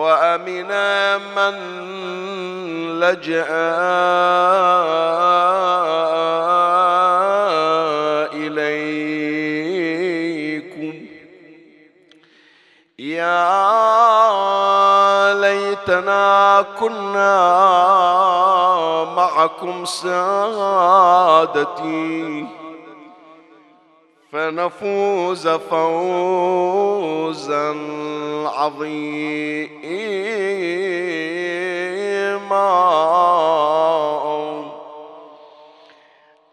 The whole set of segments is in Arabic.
وامنا من لجأ إليكم. يا ليتنا كنا معكم سادتي. فنفوز فوزا عظيما.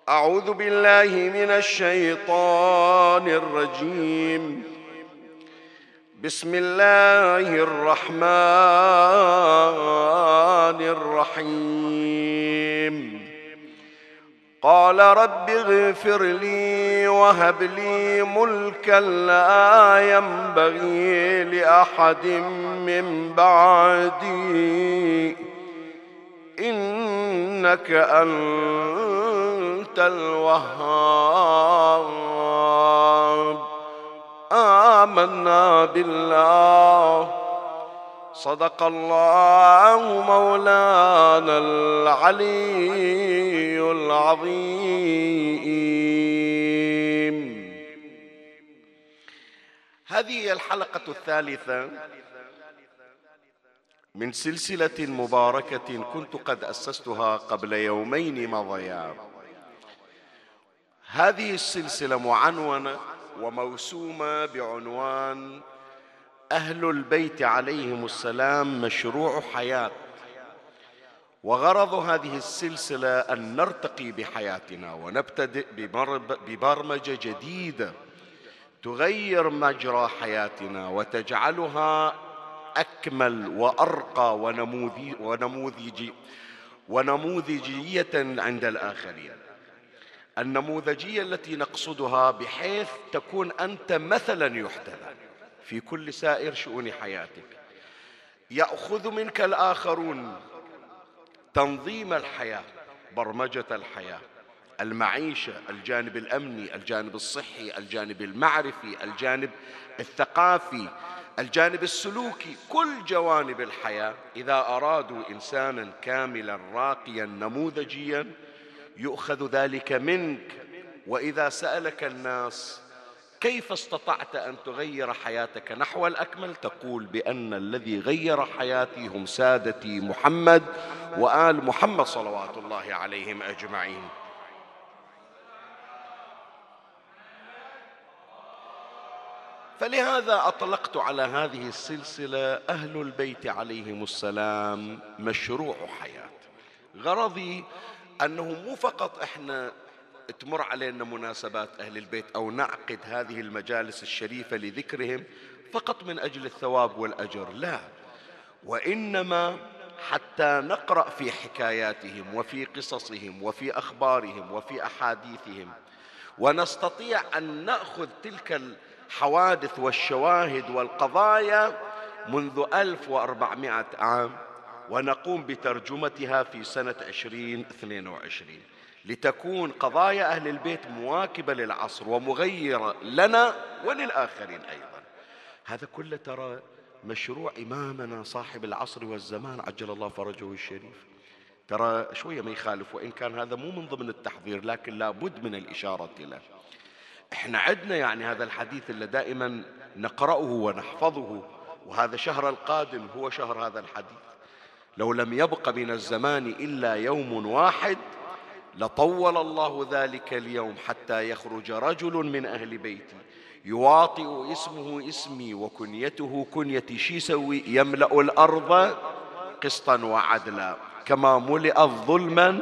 أعوذ بالله من الشيطان الرجيم. بسم الله الرحمن الرحيم. قال رب اغفر لي وهب لي ملكا لا ينبغي لأحد من بعدي. إنك أنت الوهاب. آمنا بالله. صدق الله مولانا العلي العظيم. هذه الحلقة الثالثة من سلسلة مباركة كنت قد أسستها قبل يومين مضيا. هذه السلسلة معنونة وموسومة بعنوان أهل البيت عليهم السلام مشروع حياة. وغرض هذه السلسلة أن نرتقي بحياتنا ونبتدئ ببرمجة جديدة تغير مجرى حياتنا وتجعلها أكمل وأرقى ونموذجي ونموذجية عند الآخرين. النموذجية التي نقصدها بحيث تكون أنت مثلا يحتذى. في كل سائر شؤون حياتك. يأخذ منك الآخرون تنظيم الحياة برمجة الحياة. المعيشة الجانب الأمني الجانب الصحي الجانب المعرفي الجانب الثقافي الجانب السلوكي كل جوانب الحياة. إذا أرادوا إنسانا كاملا راقيا نموذجيا يؤخذ ذلك منك. وإذا سألك الناس كيف استطعت أن تغير حياتك نحو الأكمل؟ تقول بأن الذي غير حياتي هم سادتي محمد وآل محمد صلوات الله عليهم أجمعين. فلهذا أطلقت على هذه السلسلة أهل البيت عليهم السلام مشروع حياه غرضي أنه مو فقط إحنا تمر علينا مناسبات أهل البيت أو نعقد هذه المجالس الشريفة لذكرهم فقط من أجل الثواب والأجر لا. وإنما حتى نقرأ في حكاياتهم وفي قصصهم وفي أخبارهم وفي أحاديثهم ونستطيع أن نأخذ تلك الحوادث والشواهد والقضايا منذ 1400 عام ونقوم بترجمتها في سنة 2022 لتكون قضايا أهل البيت مواكبة للعصر ومغيرة لنا وللآخرين أيضا. هذا كله ترى مشروع إمامنا صاحب العصر والزمان عجل الله فرجه الشريف. ترى شوية ما يخالف وإن كان هذا مو من ضمن التحضير لكن لابد من الإشارة له. إحنا عندنا يعني هذا الحديث اللي دائما نقرأه ونحفظه وهذا شهر القادم هو شهر هذا الحديث. لو لم يبق من الزمان إلا يوم واحد لطول الله ذلك اليوم حتى يخرج رجل من أهل بيتي يواطئ اسمه اسمي وكنيته كنيتي. شي يسوي؟ يملأ الأرض قسطا وعدلا كما ملئت ظلما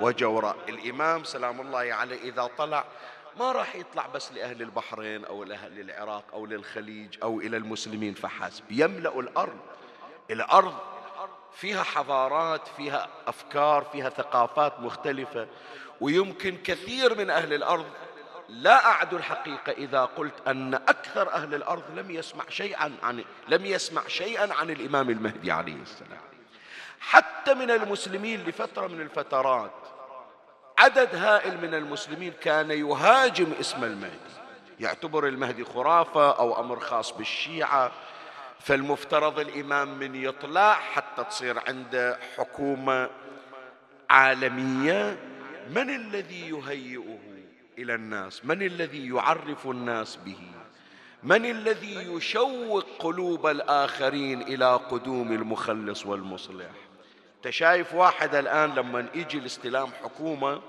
وجورا. الإمام سلام الله عليه إذا طلع ما راح يطلع بس لأهل البحرين أو لأهل العراق أو للخليج أو إلى المسلمين فحسب. يملأ الأرض. الأرض فيها حضارات فيها أفكار فيها ثقافات مختلفة. ويمكن كثير من أهل الأرض لا أعد الحقيقة إذا قلت أن أكثر أهل الأرض لم يسمع شيئا عن لم يسمع شيئا عن الإمام المهدي عليه السلام. حتى من المسلمين لفترة من الفترات عدد هائل من المسلمين كان يهاجم اسم المهدي. يعتبر المهدي خرافة أو أمر خاص بالشيعة. فالمفترض الإمام من يطلع حتى تصير عنده حكومة عالمية. من الذي يهيئه إلى الناس؟ من الذي يعرف الناس به؟ من الذي يشوق قلوب الآخرين إلى قدوم المخلص والمصلح؟ تشايف واحد الآن لما يجي لاستلام حكومة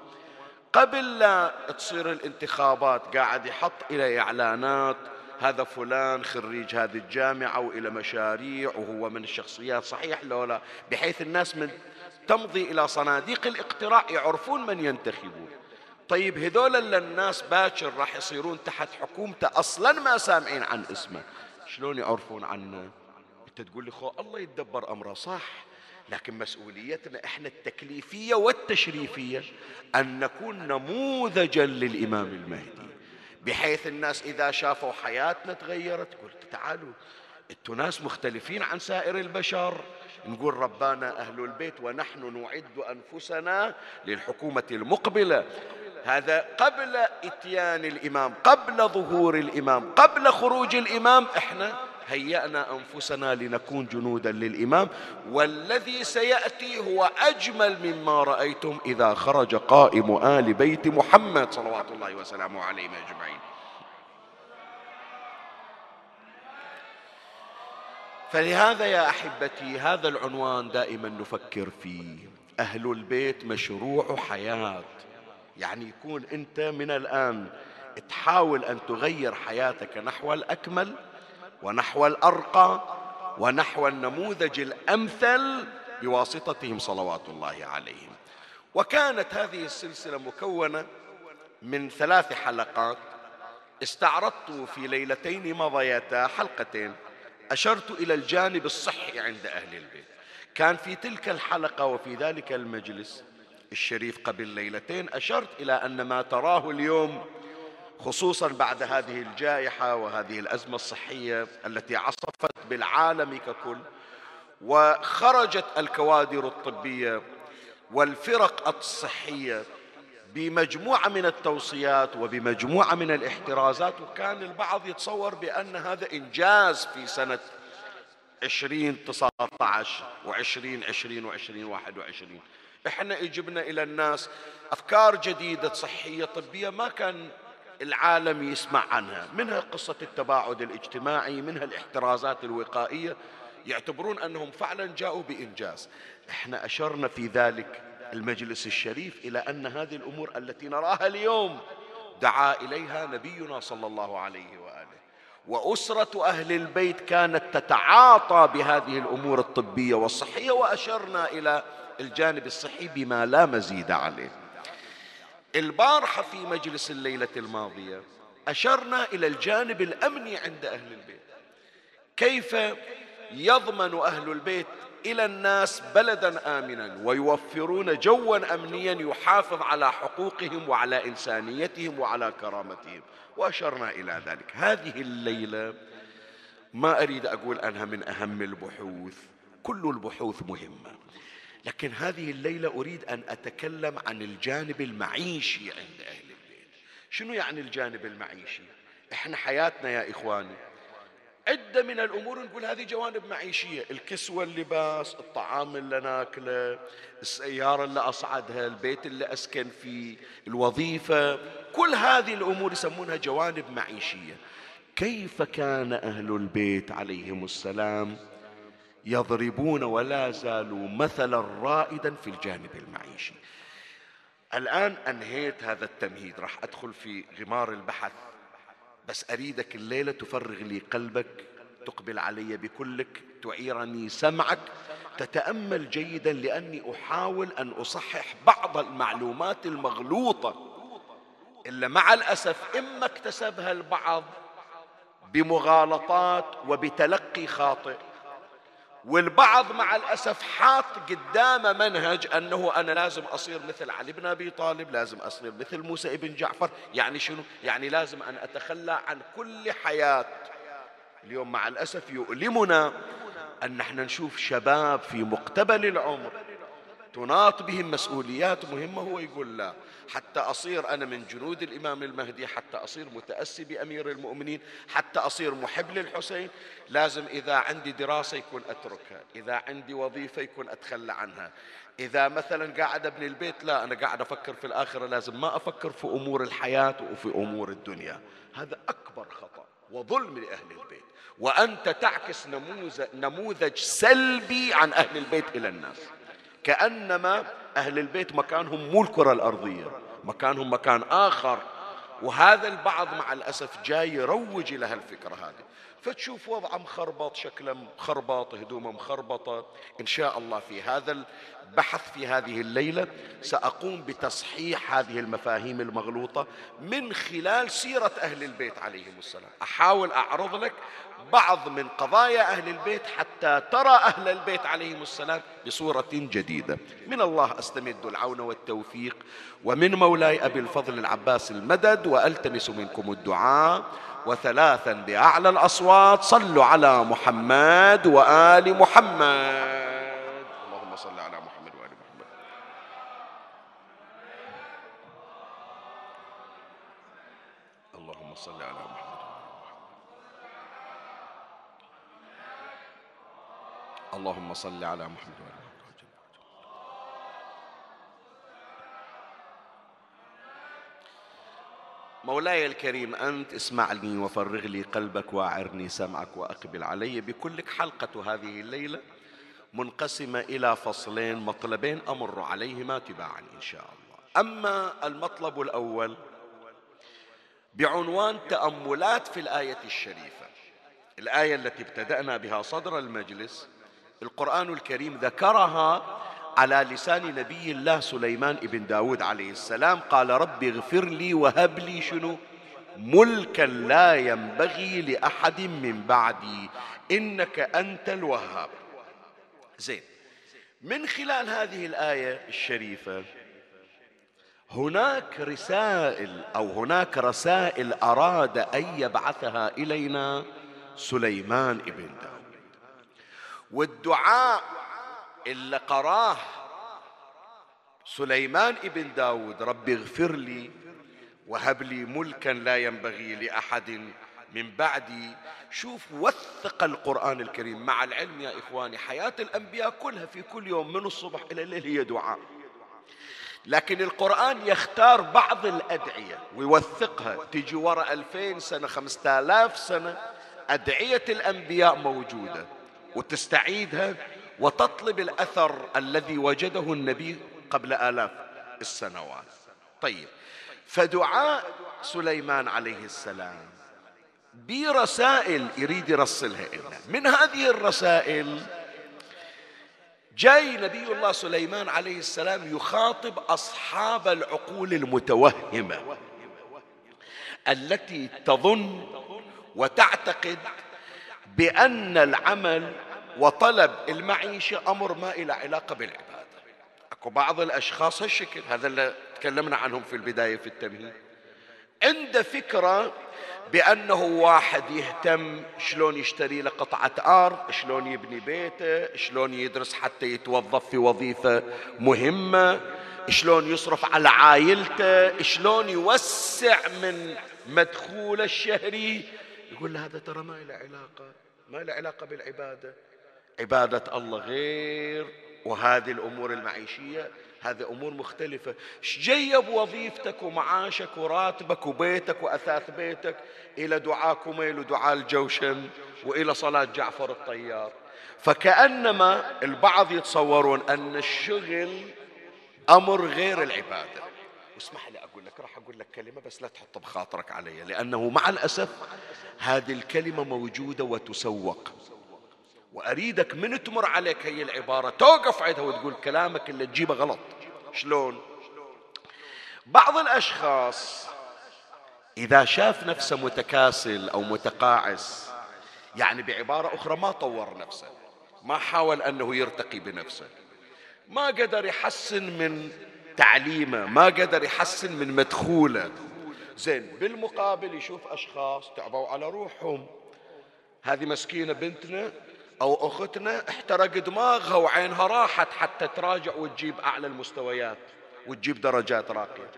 قبل لا تصير الانتخابات قاعد يحط إلى إعلانات هذا فلان خريج هذه الجامعة وإلى مشاريع وهو من الشخصيات صحيح لولا بحيث الناس من تمضي إلى صناديق الاقتراع يعرفون من ينتخبون. طيب هذول اللي الناس باكر راح يصيرون تحت حكومته أصلا ما سامعين عن اسمه. شلون يعرفون عنه؟ أنت تقول لي خو الله يتدبر أمره صح. لكن مسؤوليتنا إحنا التكليفية والتشريفية أن نكون نموذجا للإمام المهدي. بحيث الناس إذا شافوا حياتنا تغيرت قلت تعالوا أنتم ناس مختلفين عن سائر البشر. نقول ربانا أهل البيت ونحن نعد أنفسنا للحكومة المقبلة. هذا قبل إتيان الإمام قبل ظهور الإمام قبل خروج الإمام إحنا هيأنا أنفسنا لنكون جنودا للإمام. والذي سيأتي هو أجمل مما رأيتم إذا خرج قائم آل بيت محمد صلوات الله وسلامه عليهم أجمعين. فلهذا يا أحبتي هذا العنوان دائما نفكر فيه. أهل البيت مشروع حياة. يعني يكون أنت من الآن تحاول أن تغير حياتك نحو الأكمل. ونحو الأرقى ونحو النموذج الأمثل بواسطتهم صلوات الله عليهم. وكانت هذه السلسلة مكونة من ثلاث حلقات استعرضت في ليلتين مضيتا حلقتين. أشرت إلى الجانب الصحي عند أهل البيت. كان في تلك الحلقة وفي ذلك المجلس الشريف قبل ليلتين أشرت إلى أن ما تراه اليوم خصوصا بعد هذه الجائحة وهذه الأزمة الصحية التي عصفت بالعالم ككل وخرجت الكوادر الطبية والفرق الصحية بمجموعة من التوصيات وبمجموعة من الاحترازات وكان البعض يتصور بأن هذا إنجاز في وعشرين عشرين وعشرين واحد وعشرين. إحنا إجبنا إلى الناس أفكار جديدة صحية طبية ما كان العالم يسمع عنها منها قصة التباعد الاجتماعي منها الاحترازات الوقائية يعتبرون أنهم فعلا جاءوا بإنجاز. إحنا أشرنا في ذلك المجلس الشريف إلى أن هذه الأمور التي نراها اليوم دعا إليها نبينا صلى الله عليه وآله. وأسرة أهل البيت كانت تتعاطى بهذه الأمور الطبية والصحية وأشرنا إلى الجانب الصحي بما لا مزيد عليه. البارحة في مجلس الليلة الماضية أشرنا إلى الجانب الأمني عند أهل البيت. كيف يضمن أهل البيت إلى الناس بلدا آمنا ويوفرون جوا أمنيا يحافظ على حقوقهم وعلى إنسانيتهم وعلى كرامتهم؟ وأشرنا إلى ذلك. هذه الليلة ما أريد أقول أنها من أهم البحوث. كل البحوث مهمة. لكن هذه الليلة أريد أن أتكلم عن الجانب المعيشي عند أهل البيت. شنو يعني الجانب المعيشي؟ إحنا حياتنا يا إخواني. عدة من الأمور نقول هذه جوانب معيشية. الكسوة اللباس الطعام اللي ناكله السيارة اللي أصعدها البيت اللي أسكن فيه الوظيفة. كل هذه الأمور يسمونها جوانب معيشية. كيف كان أهل البيت عليهم السلام؟ يضربون ولا زالوا مثلا رائدا في الجانب المعيشي. الآن أنهيت هذا التمهيد راح أدخل في غمار البحث بس أريدك الليلة تفرغ لي قلبك تقبل علي بكلك تعيرني سمعك تتأمل جيدا لأني أحاول أن أصحح بعض المعلومات المغلوطة. إلا مع الأسف إما اكتسبها البعض بمغالطات وبتلقي خاطئ. والبعض مع الأسف حاط قدام منهج أنه أنا لازم أصير مثل علي بن أبي طالب لازم أصير مثل موسى ابن جعفر. يعني شنو؟ يعني لازم أن أتخلى عن كل حياة. اليوم مع الأسف يؤلمنا أن نحن نشوف شباب في مقتبل العمر. تناط بهم مسؤوليات مهمة هو يقول لا. حتى أصير أنا من جنود الإمام المهدي حتى أصير متأسي بأمير المؤمنين حتى أصير محب للحسين لازم إذا عندي دراسة يكون أتركها إذا عندي وظيفة يكون أتخلى عنها. إذا مثلا قاعد أبني البيت لا أنا قاعد أفكر في الآخرة لازم ما أفكر في أمور الحياة وفي أمور الدنيا. هذا أكبر خطأ وظلم لأهل البيت. وأنت تعكس نموذج سلبي عن أهل البيت إلى الناس. كأنما أهل البيت مكانهم مو الكرة الأرضية مكانهم مكان آخر. وهذا البعض مع الأسف جاي يروج لها الفكرة هذه. فتشوف وضعه مخربط شكله مخربط هدومه مخربطة. إن شاء الله في هذا البحث في هذه الليلة سأقوم بتصحيح هذه المفاهيم المغلوطة من خلال سيرة أهل البيت عليهم السلام. أحاول أعرض لك بعض من قضايا أهل البيت حتى ترى أهل البيت عليهم السلام بصورة جديدة. من الله أستمد العون والتوفيق ومن مولاي أبي الفضل العباس المدد وألتمس منكم الدعاء. وثلاثا بأعلى الأصوات صلوا على محمد وآل محمد اللهم صل على محمد وآل محمد اللهم صل على محمد اللهم صل على محمد وآل محمد. مولاي الكريم أنت اسمعني وفرغ لي قلبك وأعرني سمعك وأقبل علي. بكلك حلقة هذه الليلة منقسمة إلى فصلين مطلبين أمر عليهما تباعا إن شاء الله. أما المطلب الأول بعنوان تأملات في الآية الشريفة. الآية التي ابتدأنا بها صدر المجلس القرآن الكريم ذكرها على لسان نبي الله سليمان ابن داود عليه السلام قال رب اغفر لي وهب لي شنو؟ ملكا لا ينبغي لأحد من بعدي إنك أنت الوهاب. زين من خلال هذه الآية الشريفة هناك رسائل أو هناك رسائل أراد أن يبعثها إلينا سليمان ابن داود. والدعاء اللي قراه سليمان ابن داود رب اغفر لي وهب لي ملكا لا ينبغي لأحد من بعدي. شوف وثق القرآن الكريم مع العلم يا إخواني حياة الأنبياء كلها في كل يوم من الصبح إلى الليل هي دعاء. لكن القرآن يختار بعض الأدعية ويوثقها. تجي وراء ألفين سنة خمسة آلاف سنة أدعية الأنبياء موجودة. وتستعيدها وتطلب الأثر الذي وجده النبي قبل آلاف السنوات. طيب فدعاء سليمان عليه السلام برسائل يريد يرسلها لنا من هذه الرسائل جاي نبي الله سليمان عليه السلام يخاطب أصحاب العقول المتوهمة التي تظن وتعتقد بأن العمل وطلب المعيشة أمر ما إلى علاقة بالعبادة. أكو بعض الأشخاص هالشكل هذا اللي تكلمنا عنهم في البداية في التمهيد. عنده فكرة بأنه واحد يهتم شلون يشتري له قطعة أرض شلون يبني بيته شلون يدرس حتى يتوظف في وظيفة مهمة شلون يصرف على عائلته شلون يوسع من مدخوله الشهري يقول هذا ترى ما له علاقة ما له علاقة بالعبادة. عبادة الله غير وهذه الأمور المعيشية هذه أمور مختلفة. جيب وظيفتك ومعاشك وراتبك وبيتك وأثاث بيتك؟ إلى دعاء كميل ودعاء الجوشن وإلى صلاة جعفر الطيار. فكأنما البعض يتصورون أن الشغل أمر غير العبادة. واسمح لي أقول لك كلمة بس لا تحط بخاطرك علي لأنه مع الأسف هذه الكلمة موجودة وتسوق. وأريدك من تمر عليك هي العبارة توقف عندها وتقول كلامك اللي تجيبه غلط. شلون؟ بعض الأشخاص إذا شاف نفسه متكاسل أو متقاعس يعني بعبارة أخرى ما طور نفسه ما حاول أنه يرتقي بنفسه ما قدر يحسن من تعليمه ما قدر يحسن من مدخوله. زين بالمقابل يشوف أشخاص تعبوا على روحهم. هذه مسكينة بنتنا أو أختنا احترق دماغها وعينها راحت حتى تراجع وتجيب أعلى المستويات وتجيب درجات راقية.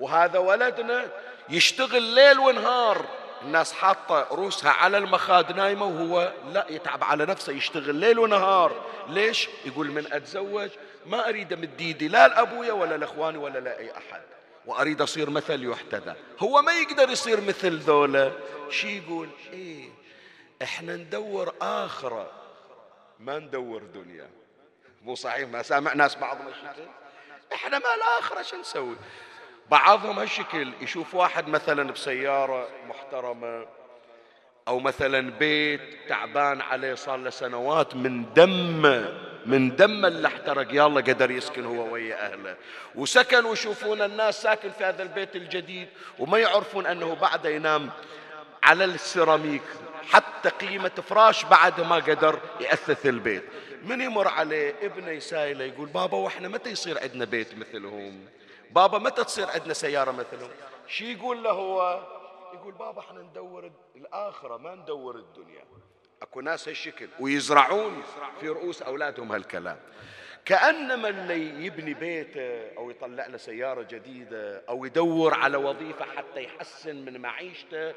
وهذا ولدنا يشتغل ليل ونهار. الناس حاطة روسها على المخاد نايمة وهو لا يتعب على نفسه يشتغل ليل ونهار. ليش؟ يقول من أتزوج ما أريد أمد إيدي لا لأبويا ولا لأخواني ولا لأي أحد. وأريد أصير مثل يحتذى. هو ما يقدر يصير مثل ذولا. شي يقول إيه إحنا ندور آخرة. ما ندور دنيا. مو صحيح؟ ما سامع ناس بعضهم الشكل إحنا ما الاخره شو نسوي؟ بعضهم هالشكل يشوف واحد مثلا بسيارة محترمة أو مثلا بيت تعبان عليه صار له سنوات من دمه من دمه اللي احترق يلا قدر يسكن هو ويا أهله. وسكن ويشوفون الناس ساكن في هذا البيت الجديد وما يعرفون أنه بعد ينام على السيراميك. حتى قيمة فراش بعد ما قدر يأثث البيت. من يمر عليه ابنه يسايله يقول بابا وإحنا متى يصير عندنا بيت مثلهم؟ بابا متى تصير عندنا سيارة مثلهم؟ شي يقول له هو يقول بابا إحنا ندور الآخرة ما ندور الدنيا. أكو ناس هالشكل ويزرعون في رؤوس أولادهم هالكلام. كأنما اللي يبني بيته أو يطلع له سيارة جديدة أو يدور على وظيفة حتى يحسن من معيشته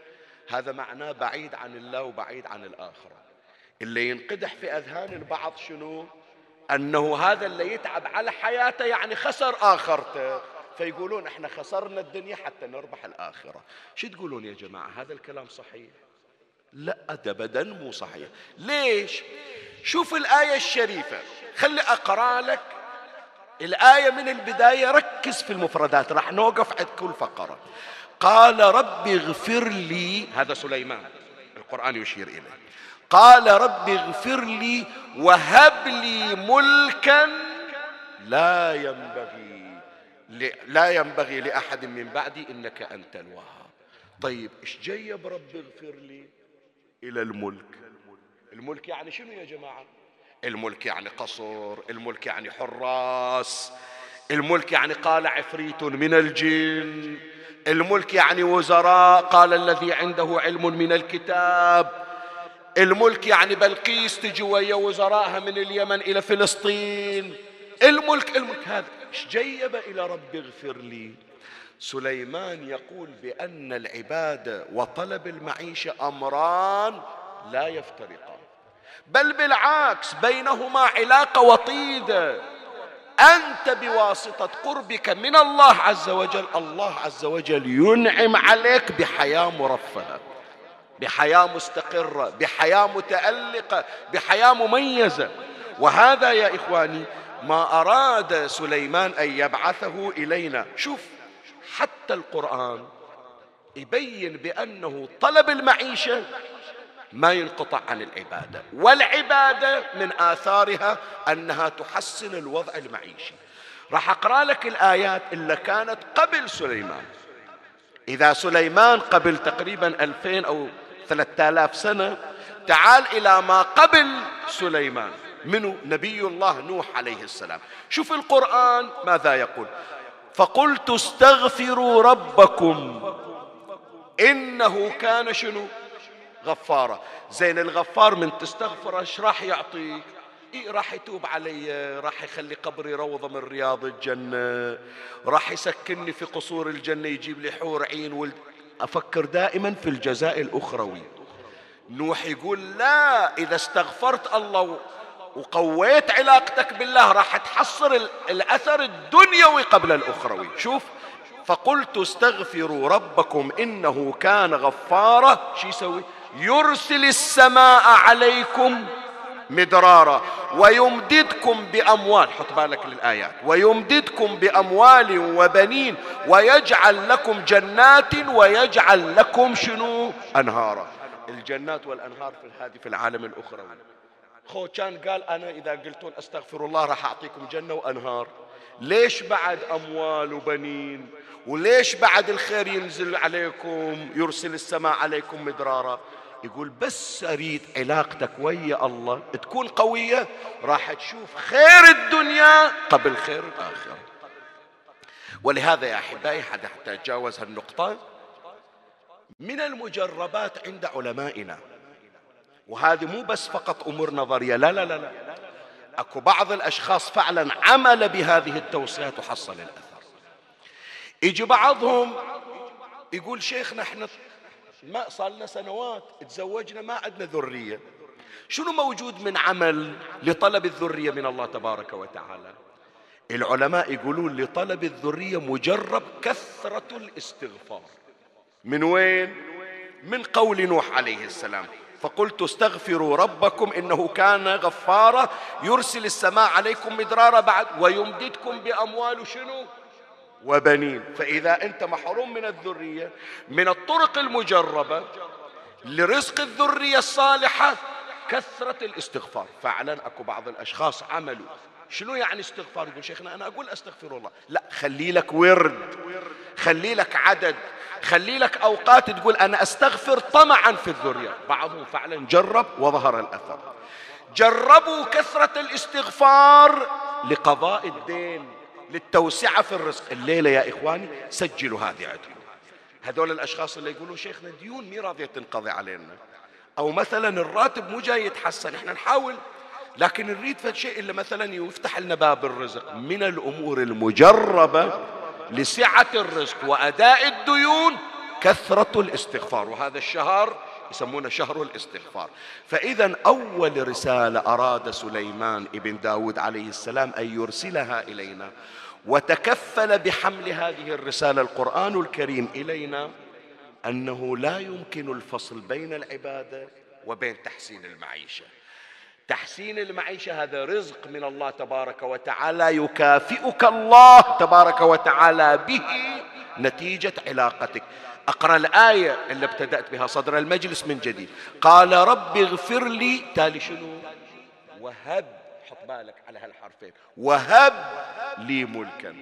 هذا معناه بعيد عن الله وبعيد عن الآخرة. اللي ينقدح في أذهان البعض شنو؟ أنه هذا اللي يتعب على حياته يعني خسر آخرته. فيقولون إحنا خسرنا الدنيا حتى نربح الآخرة. شو تقولون يا جماعة؟ هذا الكلام صحيح؟ لا أبدا مو صحيح. ليش؟ شوف الآية الشريفة. خلي أقرأ لك الآية من البداية. ركز في المفردات راح نوقف عند كل فقرة. قال رب اغفر لي. هذا سليمان. القرآن يشير إليه. قال رب اغفر لي وهب لي ملكا لا ينبغي لا ينبغي لأحد من بعدي إنك أنت الوهاب. طيب إيش جيب رب اغفر لي إلى الملك؟ الملك يعني شنو يا جماعة؟ الملك يعني قصر الملك يعني حراس الملك يعني قال عفريت من الجن الملك يعني وزراء قال الذي عنده علم من الكتاب الملك يعني بلقيس تجي ويا وزرائها من اليمن إلى فلسطين. الملك الملك هذا إيش جيب إلى رب اغفر لي. سليمان يقول بأن العبادة وطلب المعيشة أمران لا يفترقان. بل بالعكس بينهما علاقة وطيدة. أنت بواسطة قربك من الله عز وجل الله عز وجل ينعم عليك بحياة مرفهة بحياة مستقرة بحياة متألقة بحياة مميزة. وهذا يا إخواني ما أراد سليمان أن يبعثه إلينا. شوف حتى القرآن يبين بأنه طلب المعيشة ما ينقطع عن العبادة والعبادة من آثارها أنها تحسن الوضع المعيشي. راح أقرأ لك الآيات اللي كانت قبل سليمان. إذا سليمان قبل تقريبا ألفين أو ثلاثة آلاف سنة تعال إلى ما قبل سليمان. منه نبي الله نوح عليه السلام. شوف القرآن ماذا يقول؟ فقلت استغفروا ربكم. إنه كان شنو؟ غفارة زين الغفار من تستغفر إيش راح يعطيك؟ إيه راح يتوب علي راح يخلي قبري روضة من رياض الجنة راح يسكنني في قصور الجنة يجيب لي حور عين ولد. أفكر دائما في الجزاء الأخروي. نوح يقول لا إذا استغفرت الله وقويت علاقتك بالله راح تحصل الأثر الدنيوي قبل الأخروي. شوف فقلت استغفروا ربكم إنه كان غفارا. شو يسوي؟ يرسل السماء عليكم مدرارا. ويمددكم بأموال حط بالك للآيات. ويمددكم بأموال وبنين. ويجعل لكم جنات ويجعل لكم شنو؟ أنهارا. الجنات والأنهار في هذه في العالم الأخروي. خو كان قال أنا إذا قلتون أستغفر الله راح أعطيكم جنة وأنهار. ليش بعد أموال وبنين؟ وليش بعد الخير ينزل عليكم يرسل السماء عليكم مدرارا؟ يقول بس أريد علاقتك ويا الله تكون قوية راح تشوف خير الدنيا قبل خير الآخرة. ولهذا يا أحبائي حتى أتجاوز هالنقطة من المجربات عند علمائنا. وهذه مو بس فقط أمور نظرية لا لا لا لا أكو بعض الأشخاص فعلا عمل بهذه التوصيات وحصل الأثر. يجي بعضهم يقول شيخنا إحنا ما صار لنا سنوات تزوجنا ما عندنا ذرية. شنو موجود من عمل لطلب الذرية من الله تبارك وتعالى؟ العلماء يقولون لطلب الذرية مجرب كثرة الاستغفار. من وين؟ من قول نوح عليه السلام. فقلت استغفروا ربكم إنه كان غفارا يرسل السماء عليكم مدرارا بعد ويمددكم بأموال شنو؟ وبنين. فإذا أنت محروم من الذرية من الطرق المجربة لرزق الذرية الصالحة كثرة الاستغفار. فعلا أكو بعض الأشخاص عملوا. شنو يعني استغفار؟ يقول شيخنا أنا أقول أستغفر الله. لا خلي لك ورد. خلي لك عدد. خلي لك أوقات تقول أنا أستغفر طمعا في الذرية. بعضهم فعلا جرب وظهر الأثر. جربوا كثرة الاستغفار لقضاء الدين للتوسعة في الرزق. الليلة يا إخواني سجلوا هذه عندكم هذول الأشخاص اللي يقولون شيخنا ديون مي راضية تنقضي علينا. أو مثلا الراتب مو جاي يتحسن. إحنا نحاول لكن نريد فد شيء إلا مثلا يفتح لنا باب الرزق. من الأمور المجربة لسعة الرزق وأداء الديون كثرة الاستغفار. وهذا الشهر يسمونه شهر الاستغفار. فإذا أول رسالة أراد سليمان ابن داود عليه السلام أن يرسلها إلينا وتكفل بحمل هذه الرسالة القرآن الكريم إلينا أنه لا يمكن الفصل بين العبادة وبين تحسين المعيشة. تحسين المعيشة هذا رزق من الله تبارك وتعالى يكافئك الله تبارك وتعالى به نتيجة علاقتك. أقرأ الآية اللي ابتدأت بها صدر المجلس من جديد. قال رب اغفر لي. تالي شنو؟ وهب. حط بالك على هالحرفين. وهب لي ملكا.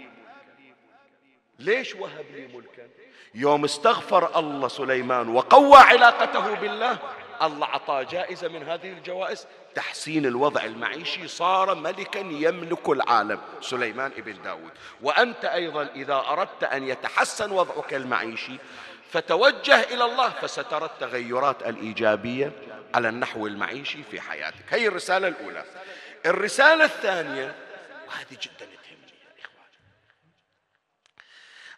ليش وهب لي ملكا؟ يوم استغفر الله سليمان وقوى علاقته بالله الله أعطاه جائزة من هذه الجوائز؟ تحسين الوضع المعيشي صار ملكا يملك العالم. سليمان ابن داود. وأنت أيضا إذا أردت أن يتحسن وضعك المعيشي فتوجه إلى الله فسترى التغيرات الإيجابية على النحو المعيشي في حياتك. هي الرسالة الأولى. الرسالة الثانية. وهذه جدا تهمني يا إخوان.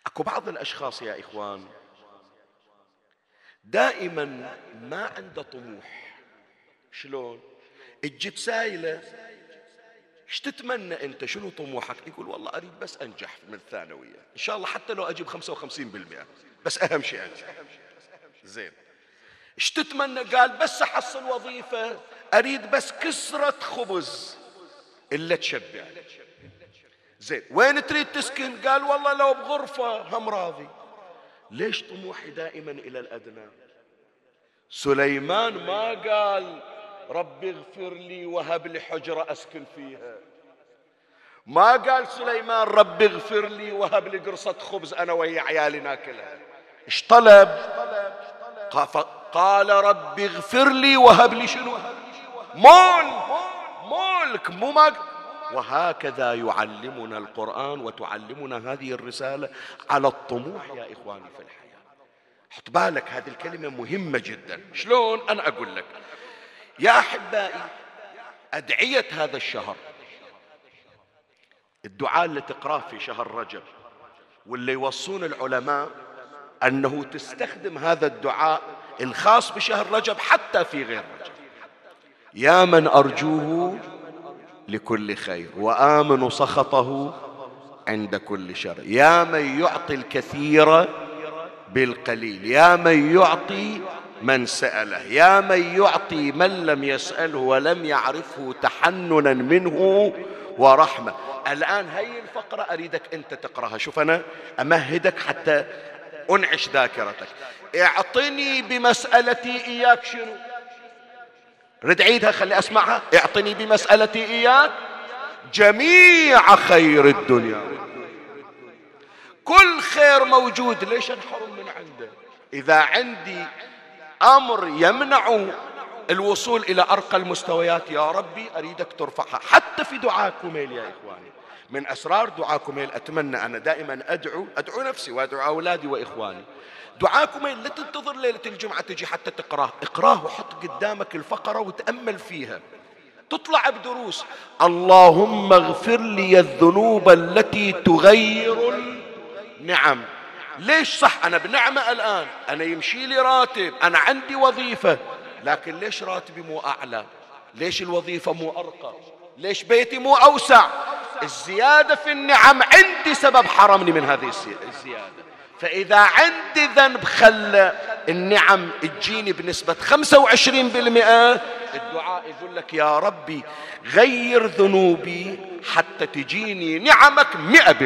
أكو بعض الأشخاص يا إخوان دائما ما عنده طموح. شلون؟ اجت سايلة. إيش تتمنى انت؟ شنو طموحك؟ يقول والله أريد بس أنجح من الثانوية. إن شاء الله حتى لو أجيب 55% بس أهم شيء أنجح. زين. إيش تتمنى؟ قال بس أحصل وظيفة. أريد بس كسرة خبز. إلا تشبع زين. وين تريد تسكن؟ قال والله لو بغرفة. هم راضي. ليش طموحي دائما إلى الأدنى؟ سليمان ما قال ربي اغفر لي وهب لي حجرة أسكن فيها. ما قال سليمان ربي اغفر لي وهب لي قرصة خبز أنا ويا عيالي ناكلها. إيش طلب؟ قال ربي اغفر لي وهب لي شنو؟ مول. ملك مو ما وهكذا يعلمنا القرآن وتعلمنا هذه الرسالة على الطموح يا إخواني في الحياة. حط بالك هذه الكلمة مهمة جدا. شلون؟ أنا أقول لك. يا أحبائي أدعية هذا الشهر. الدعاء اللي تقرأه في شهر رجب واللي يوصون العلماء أنه تستخدم هذا الدعاء الخاص بشهر رجب حتى في غير رجب. يا من أرجوه لكل خير. وآمن سخطه عند كل شر. يا من يعطي الكثير بالقليل. يا من يعطي من سأله. يا من يعطي من لم يسأله ولم يعرفه تحننا منه ورحمة. الآن هي الفقرة أريدك أنت تقرأها. شوف أنا أمهدك حتى أنعش ذاكرتك. اعطني بمسألتي إياك شنو؟ رد عيدها خلي أسمعها. اعطني بمسألتي إياك. جميع خير الدنيا. كل خير موجود. ليش انحرم من عنده؟ إذا عندي أمر يمنع الوصول إلى أرقى المستويات يا ربي أريدك ترفعها. حتى في دعاء كميل يا إخواني. من أسرار دعاء كميل أتمنى أنا دائما أدعو أدعو نفسي وأدعو أولادي وإخواني. دعاكم لا تنتظر ليلة الجمعة تجي حتى تقراه. اقراه وحط قدامك الفقرة وتأمل فيها. تطلع بدروس. اللهم اغفر لي الذنوب التي تغير النعم. ليش صح؟ أنا بنعمة الآن. أنا يمشي لي راتب. أنا عندي وظيفة. لكن ليش راتبي مو أعلى؟ ليش الوظيفة مو أرقى؟ ليش بيتي مو أوسع؟ الزيادة في النعم عندي سبب حرمني من هذه الزيادة. فإذا عندي ذنب خلى النعم تجيني بنسبة 25% الدعاء يقول لك يا ربي غير ذنوبي حتى تجيني نعمك 100%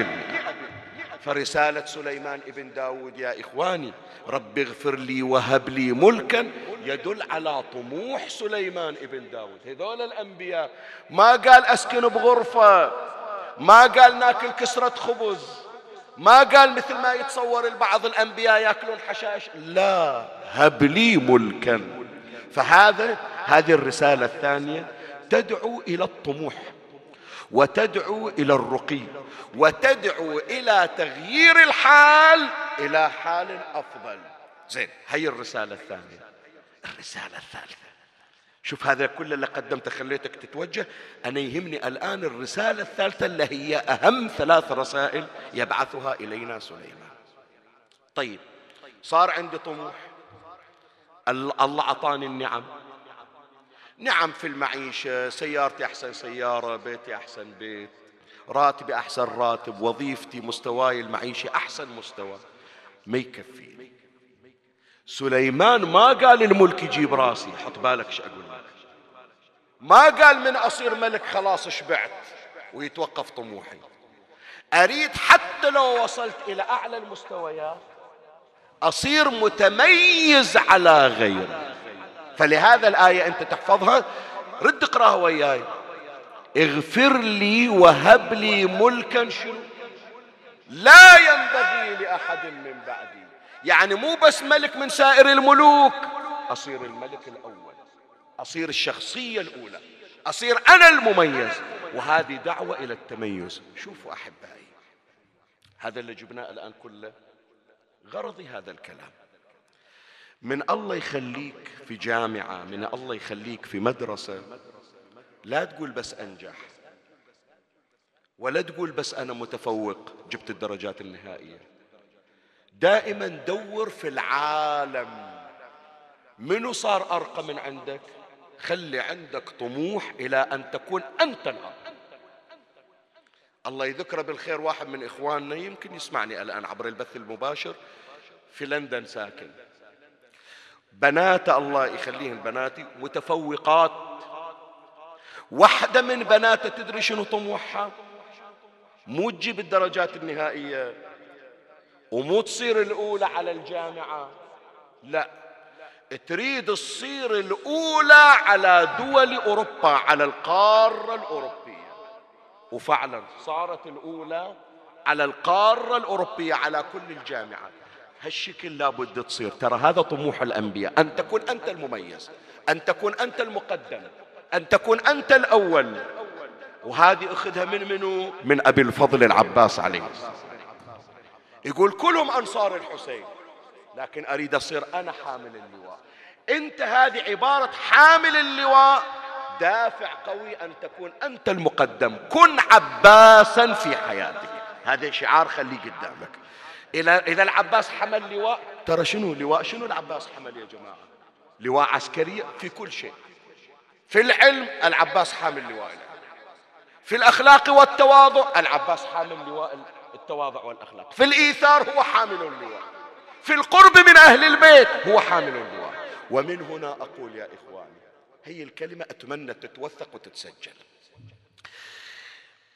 فرسالة سليمان ابن داود يا إخواني رب اغفر لي وهب لي ملكا يدل على طموح سليمان ابن داود. هذول الأنبياء ما قال أسكن بغرفة ما قال ناكل كسرة خبز. ما قال مثل ما يتصور البعض الأنبياء يأكلون حشائش؟ لا. هب لي ملكا. فهذا هذه الرسالة الثانية. تدعو إلى الطموح وتدعو إلى الرقي وتدعو إلى تغيير الحال إلى حال أفضل. زين هي الرسالة الثانية. الرسالة الثالثة. شوف هذا كل اللي قدمته خليتك تتوجه. أنا يهمني الآن الرسالة الثالثة اللي هي أهم ثلاث رسائل يبعثها إلينا سليمان. طيب صار عندي طموح. الله أعطاني النعم. نعم في المعيشة سيارتي أحسن سيارة بيتي أحسن بيت راتبي أحسن راتب وظيفتي مستواي المعيشي أحسن مستوى. ما يكفيني سليمان ما قال الملك يجيب راسي. حط بالك إيش أقول؟ ما قال من أصير ملك خلاص شبعت ويتوقف طموحي. أريد حتى لو وصلت إلى أعلى المستويات أصير متميز على غيري. فلهذا الآية أنت تحفظها. رد اقراها وياي. اغفر لي وهب لي ملكا شنو؟ لا ينبغي لأحد من بعدي. يعني مو بس ملك من سائر الملوك أصير الملك الأول. أصير الشخصية الأولى. أصير أنا المميز. وهذه دعوة إلى التميز. شوفوا أحبائي هذا اللي جبناه الآن كله. غرضي هذا الكلام. من الله يخليك في جامعة من الله يخليك في مدرسة لا تقول بس أنجح ولا تقول بس أنا متفوق جبت الدرجات النهائية. دائما دور في العالم. منو صار أرقى من عندك؟ خلي عندك طموح إلى أن تكون أنت الأرقى الله يذكره بالخير واحد من إخواننا يمكن يسمعني الآن عبر البث المباشر. في لندن ساكن. بناته الله يخليهم بناتي متفوقات. واحدة من بناته تدري شنو طموحها؟ مو تجيب الدرجات النهائية ومو تصير الأولى على الجامعة. لا. تريد تصير الأولى على دول أوروبا على القارة الأوروبية. وفعلا صارت الأولى على القارة الأوروبية على كل الجامعات. هالشكل لابد تصير. ترى هذا طموح الأنبياء. أن تكون أنت المميز أن تكون أنت المقدم أن تكون أنت الأول. وهذه أخذها من منو؟ من أبي الفضل العباس عليه يقول كلهم أنصار الحسين. لكن أريد أصير أنا حامل اللواء. أنت هذه عبارة حامل اللواء. دافع قوي أن تكون أنت المقدم. كن عباسا في حياتك. هذا شعار خليه قدامك. إذا إذا العباس حمل لواء. ترى شنو لواء؟ شنو العباس حمل يا جماعة؟ لواء عسكري في كل شيء. في العلم العباس حامل لواء. العلم في الأخلاق والتواضع العباس حامل لواء التواضع والأخلاق. في الإيثار هو حامل اللواء. في القرب من أهل البيت. هو حامل اللواء ومن هنا أقول يا إخواني هي الكلمة أتمنى تتوثق وتتسجل.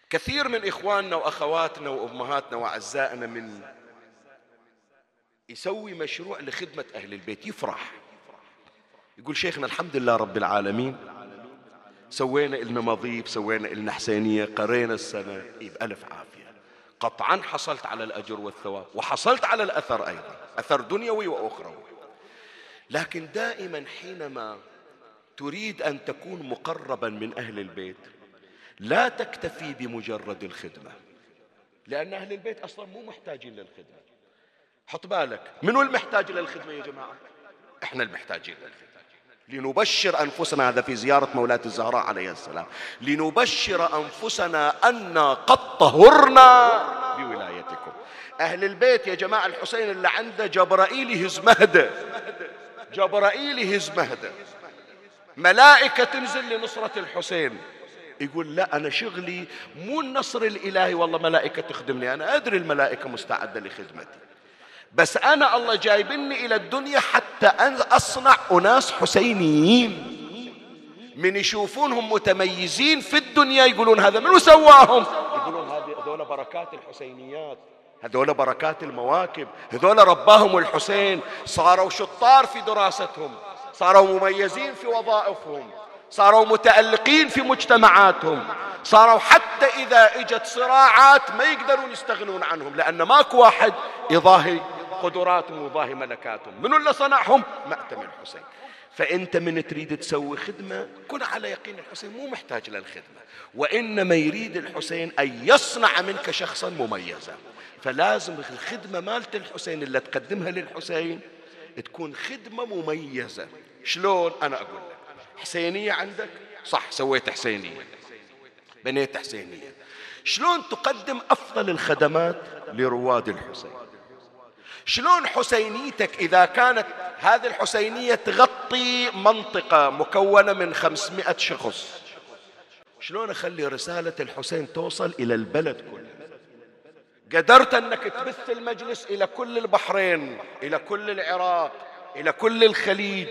كثير من إخواننا وأخواتنا وأمهاتنا وأعزائنا من يسوي مشروع لخدمة أهل البيت يفرح. يقول شيخنا الحمد لله رب العالمين سوينا لنا مضيف سوينا لنا حسينية قرينا السنة بألف عافية. قطعا حصلت على الأجر والثواب وحصلت على الأثر أيضا. أثر دنيوي وأخروي لكن دائما حينما تريد أن تكون مقربا من أهل البيت لا تكتفي بمجرد الخدمة لأن أهل البيت أصلا مو محتاجين للخدمة. حط بالك منو المحتاج للخدمة يا جماعة؟ إحنا المحتاجين للخدمة. لنبشر أنفسنا هذا في زيارة مولاة الزهراء عليه السلام لنبشر أنفسنا أن قد طهرنا بولايتكم أهل البيت يا جماعة الحسين اللي عنده جبرائيل يهز مهده جبرائيل يهز مهده ملائكة تنزل لنصرة الحسين. يقول لا أنا شغلي مو النصر الإلهي. والله ملائكة تخدمني. أنا أدري الملائكة مستعدة لخدمتي. بس أنا الله جايبني إلى الدنيا حتى أصنع أناس حسينيين. من يشوفونهم متميزين في الدنيا يقولون هذا منو سواهم؟ يقولون هذول بركات الحسينيات. هذول بركات المواكب. هذول رباهم الحسين. صاروا شطار في دراستهم. صاروا مميزين في وظائفهم. صاروا متألقين في مجتمعاتهم. صاروا حتى إذا إجت صراعات ما يقدرون يستغنون عنهم لأن ماكو واحد يضاهي قدراتهم ويضاهي ملكاتهم. منو اللي صنعهم؟ مأتم الحسين. فأنت من تريد تسوي خدمة كن على يقين الحسين مو محتاج للخدمة. وإنما يريد الحسين أن يصنع منك شخصا مميزا. فلازم الخدمة مالت الحسين اللي تقدمها للحسين تكون خدمة مميزة. شلون؟ أنا أقول لك. حسينية عندك؟ صح سويت حسينية. بنيت حسينية. شلون تقدم أفضل الخدمات لرواد الحسين؟ شلون حسينيتك إذا كانت هذه الحسينية تغطي منطقة مكونة من خمسمائة شخص؟ شلون أخلي رسالة الحسين توصل إلى البلد كله؟ قدرت أنك تبث المجلس إلى كل البحرين إلى كل العراق إلى كل الخليج.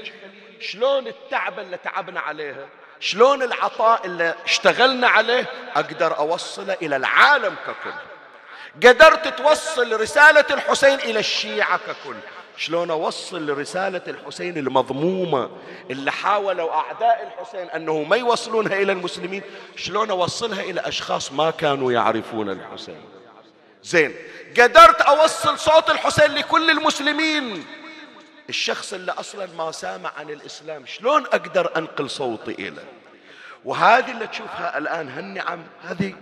شلون التعب اللي تعبنا عليها شلون العطاء اللي اشتغلنا عليه أقدر أوصله إلى العالم ككل؟ قدرت توصل رسالة الحسين إلى الشيعة ككل؟ شلون أوصل رسالة الحسين المضمومة اللي حاولوا أعداء الحسين أنه ما يوصلونها إلى المسلمين؟ شلون أوصلها إلى أشخاص ما كانوا يعرفون الحسين؟ زين. قدرت أوصل صوت الحسين لكل المسلمين. الشخص اللي أصلا ما سامع عن الإسلام شلون أقدر أنقل صوتي إليه وهذه اللي تشوفها الآن هالنعم هذه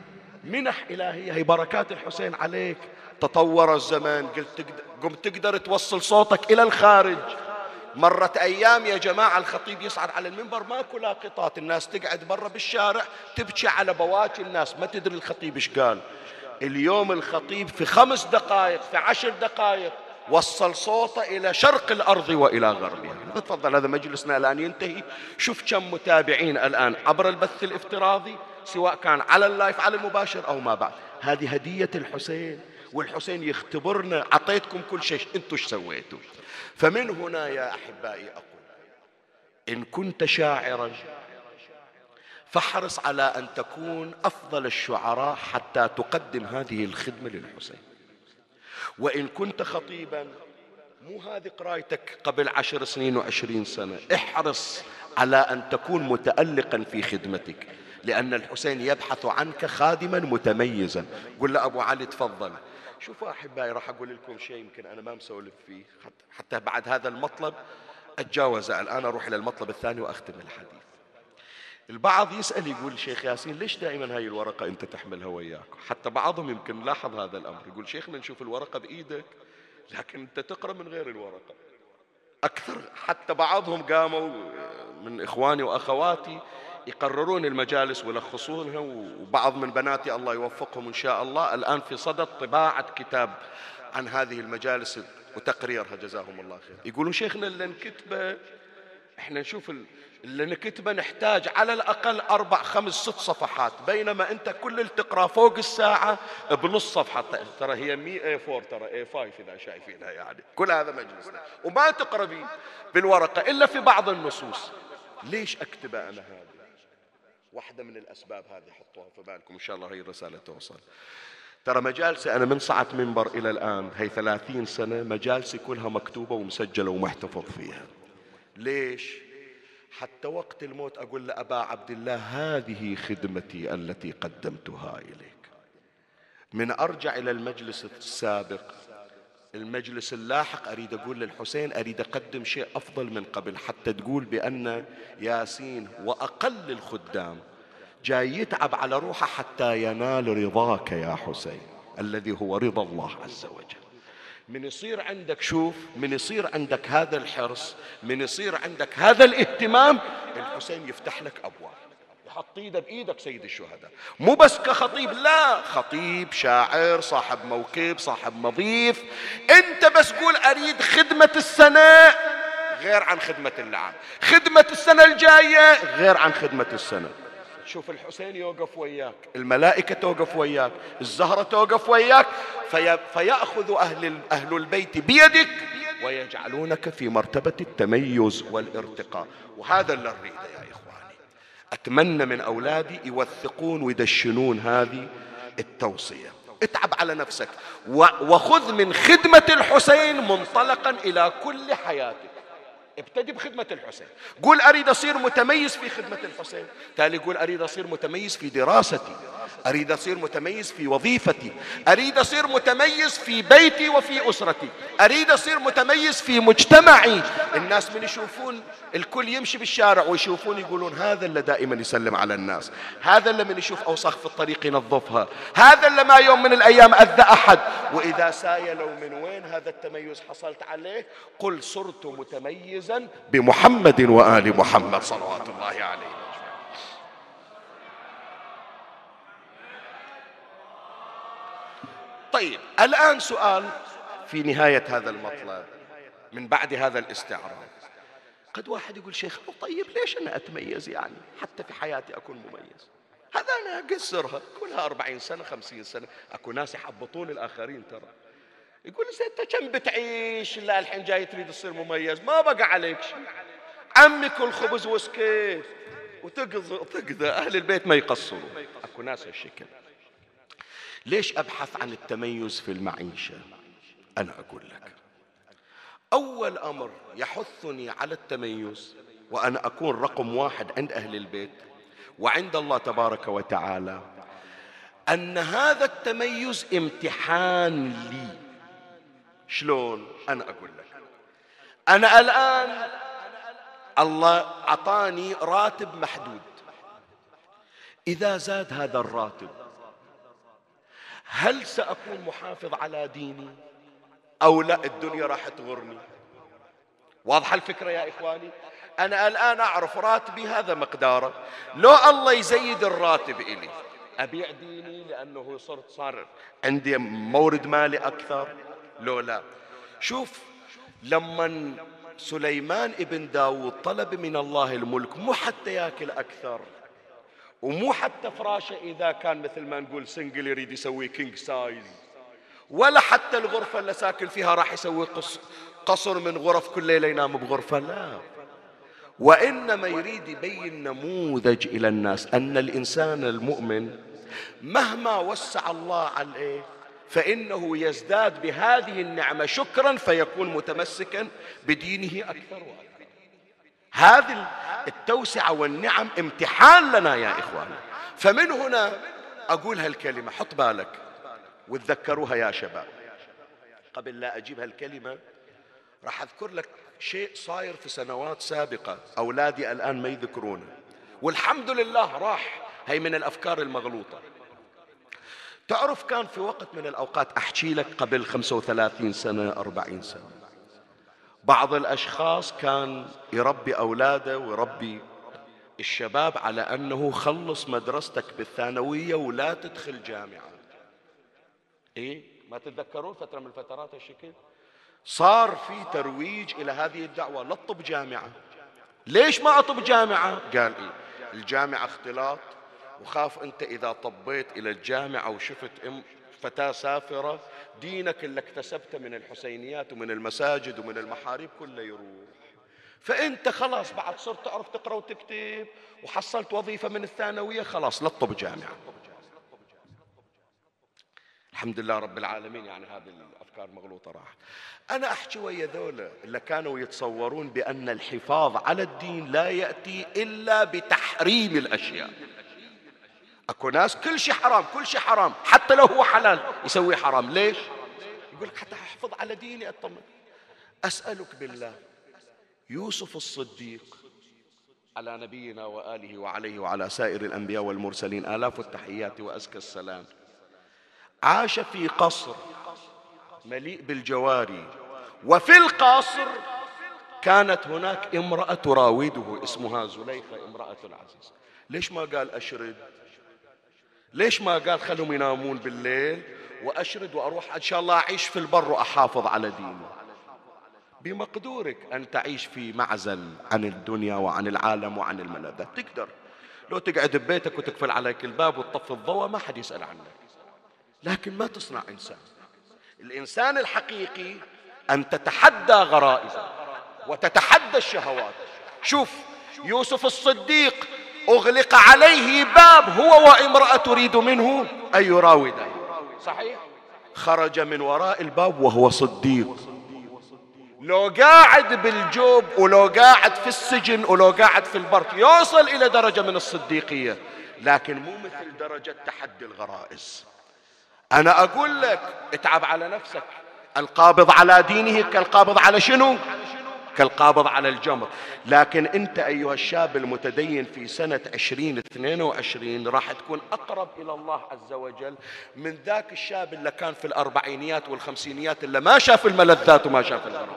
منح إلهية هي بركات الحسين عليك. تطور الزمان قلت تقدر قمت تقدر توصل صوتك إلى الخارج. مرت أيام يا جماعة الخطيب يصعد على المنبر ماكو لاقطات الناس تقعد برا بالشارع تبكي على بواكي الناس. ما تدري الخطيب إيش قال. اليوم الخطيب في خمس دقائق في عشر دقائق وصل صوته إلى شرق الأرض وإلى غربها. تفضل هذا مجلسنا الآن ينتهي. شوف كم متابعين الآن عبر البث الافتراضي سواء كان على اللايف على المباشر أو ما بعد. هذه هدية الحسين والحسين يختبرنا أعطيتكم كل شيء أنتم إيش سويتوا؟ فمن هنا يا أحبائي أقول إن كنت شاعرا فاحرص على أن تكون أفضل الشعراء حتى تقدم هذه الخدمة للحسين. وإن كنت خطيبا مو هذه قرايتك قبل عشر سنين وعشرين سنة. احرص على أن تكون متألقا في خدمتك لأن الحسين يبحث عنك خادما متميزا. قل له أبو علي تفضل. شوفوا أحبائي راح أقول لكم شيء يمكن أنا ما مسولف فيه. حتى بعد هذا المطلب أتجاوز. الآن أروح إلى المطلب الثاني وأختم الحديث. البعض يسأل يقول شيخ ياسين ليش دائما هاي الورقة أنت تحملها وياك؟ حتى بعضهم يمكن لاحظ هذا الأمر. يقول شيخنا نشوف الورقة بإيدك لكن أنت تقرأ من غير الورقة. أكثر حتى بعضهم قاموا من إخواني وأخواتي يقررون المجالس ويلخصونها وبعض من بناتي الله يوفقهم إن شاء الله. الآن في صدد طباعة كتاب عن هذه المجالس وتقريرها. جزاهم الله خير يقولون شيخنا اللي نكتبه إحنا نشوف اللي نكتبه نحتاج على الأقل أربع خمس ست صفحات بينما أنت كل اللي تقرأ فوق الساعة بنص صفحة. ترى هي مي اي 4 ترى اي 5 إذا شايفينها يعني. كل هذا مجلسنا. وما تقرأ بالورقة إلا في بعض النصوص. ليش أكتبه أنا هذا؟ واحدة من الأسباب هذه حطوها في بالكم. إن شاء الله هي الرسالة توصل. ترى مجالسي أنا من صعدت منبر إلى الآن هي ثلاثين سنة مجالسي كلها مكتوبة ومسجلة ومحتفظ فيها. ليش؟ حتى وقت الموت أقول لأبا عبد الله هذه خدمتي التي قدمتها إليك. من أرجع إلى المجلس السابق المجلس اللاحق أريد أقول للحسين أريد أقدم شيء أفضل من قبل حتى تقول بأن ياسين وأقل الخدام جاي يتعب على روحه حتى ينال رضاك يا حسين الذي هو رضا الله عز وجل. من يصير عندك شوف من يصير عندك هذا الحرص من يصير عندك هذا الاهتمام الحسين يفتح لك أبواب. يحط إيده بإيدك سيد الشهداء. مو بس كخطيب لا. خطيب شاعر صاحب موكب صاحب مضيف. أنت بس قول أريد خدمة السنة غير عن خدمة العام خدمة السنة الجاية غير عن خدمة السنة. شوف الحسين يوقف وياك الملائكة توقف وياك الزهرة توقف وياك في فيأخذ أهل, أهل البيت بيدك ويجعلونك في مرتبة التميز والارتقاء. وهذا اللي نريده يا إخواني. أتمنى من أولادي يوثقون ويدشنون هذه التوصية. اتعب على نفسك وخذ من خدمة الحسين منطلقا إلى كل حياتك. ابتدي بخدمة الحسين. قول أريد أصير متميز في خدمة الحسين. تالي قول أريد أصير متميز في دراستي. أريد أصير متميز في وظيفتي. أريد أصير متميز في بيتي وفي أسرتي. أريد أصير متميز في مجتمعي. الناس من يشوفون الكل يمشي بالشارع ويشوفون يقولون هذا اللي دائما يسلم على الناس. هذا اللي من يشوف أوساخ في الطريق ينظفها. هذا اللي ما يوم من الأيام أذى أحد. وإذا سايلوا من وين هذا التميز حصلت عليه؟ قل صرت متميزا بمحمد وآل محمد صلوات الله عليه. طيب الآن سؤال في نهاية هذا المطلب من بعد هذا الاستعراض. قد واحد يقول شيخ طيب ليش أنا أتميز يعني؟ حتى في حياتي أكون مميز. هذا أنا أقصرها كلها أربعين سنة خمسين سنة أكو ناس يحبطون الآخرين ترى. يقول أنت كم بتعيش؟ لا الحين جاي تريد تصير مميز. ما بقى عليك شيء. عمي كل خبز وسكيت. وتقضي تقضي أهل البيت ما يقصروا. أكو ناس هالشكل. ليش أبحث عن التميز في المعيشة؟ أنا أقول لك. أول أمر يحثني على التميز وأنا أكون رقم واحد عند أهل البيت وعند الله تبارك وتعالى أن هذا التميز امتحان لي. شلون؟ أنا أقول لك. أنا الآن الله أعطاني راتب محدود. إذا زاد هذا الراتب هل سأكون محافظ على ديني أو لا؟ الدنيا راح تغرني. واضحة الفكرة يا إخواني؟ أنا الآن أعرف راتبي هذا مقداره. لو الله يزيد الراتب إلي أبيع ديني لأنه صرت صار عندي مورد مالي أكثر؟ لو لا. شوف لما سليمان ابن داود طلب من الله الملك مو حتى ياكل أكثر. ومو حتى فراشه إذا كان مثل ما نقول single يريد يسوي king size ولا حتى الغرفة اللي ساكن فيها راح يسوي قصر من غرف كل ليلة ينام بغرفة لا. وإنما يريد يبين نموذج إلى الناس أن الإنسان المؤمن مهما وسع الله عليه فإنه يزداد بهذه النعمة شكرا فيكون متمسكا بدينه أكثر وأكثر. هذه التوسعة والنعم امتحان لنا يا إخواني فمن هنا أقول هالكلمة حط بالك وتذكروها يا شباب. قبل لا أجيب هالكلمة راح أذكر لك شيء صاير في سنوات سابقة أولادي الآن ما يذكرونه. والحمد لله راح هي من الأفكار المغلوطة. تعرف كان في وقت من الأوقات أحكي لك قبل 35 سنة 40 سنة. بعض الأشخاص كان يربي أولاده ويربي الشباب على أنه خلص مدرستك بالثانوية ولا تدخل جامعة. إيه؟ ما تتذكرون فترة من الفترات هالشكل صار في ترويج إلى هذه الدعوة لا تطب جامعة. ليش ما أطب جامعة؟ قال إيه؟ الجامعة اختلاط وخاف أنت إذا طبيت إلى الجامعة وشفت فتاة سافرة دينك اللي اكتسبته من الحسينيات ومن المساجد ومن المحاريب كله يروح. فأنت خلاص بعد صرت تعرف تقرأ وتكتب وحصلت وظيفة من الثانوية خلاص لا تطب جامعة. الحمد لله رب العالمين يعني هذه الأفكار مغلوطة راح أنا أحكي ويا ذولا اللي كانوا يتصورون بأن الحفاظ على الدين لا يأتي إلا بتحريم الأشياء. اكو ناس كل شيء حرام كل شيء حرام حتى لو هو حلال يسويه حرام. ليش؟ يقول لك حتى أحفظ على ديني أطمن. أسألك بالله يوسف الصديق على نبينا وآله وعليه وعلى سائر الأنبياء والمرسلين آلاف التحيات وأزكى السلام. عاش في قصر مليء بالجواري وفي القصر كانت هناك امرأة تراوده اسمها زليخة امرأة العزيز. ليش ما قال أشرد؟ ليش ما قال خلهم ينامون بالليل وأشرد وأروح؟ إن شاء الله أعيش في البر وأحافظ على ديني. بمقدورك أن تعيش في معزل عن الدنيا وعن العالم وعن الملذات. تقدر. لو تقعد ببيتك وتقفل عليك الباب وتطفي الضوء ما حد يسأل عنك. لكن ما تصنع إنسان. الإنسان الحقيقي أن تتحدى غرائزه وتتحدى الشهوات. شوف يوسف الصديق أغلق عليه باب هو وامرأة تريد منه أن يراوده صحيح؟ خرج من وراء الباب وهو صديق. لو قاعد بالجوب ولو قاعد في السجن ولو قاعد في البر يوصل إلى درجة من الصديقية لكن مو مثل درجة تحدي الغرائز. أنا أقول لك اتعب على نفسك. القابض على دينه كالقابض على شنو؟ كالقابض على الجمر. لكن أنت أيها الشاب المتدين في سنة عشرين اثنين وعشرين راح تكون أقرب إلى الله عز وجل من ذاك الشاب اللي كان في الأربعينيات والخمسينيات اللي ما شاف الملذات وما شاف الغرام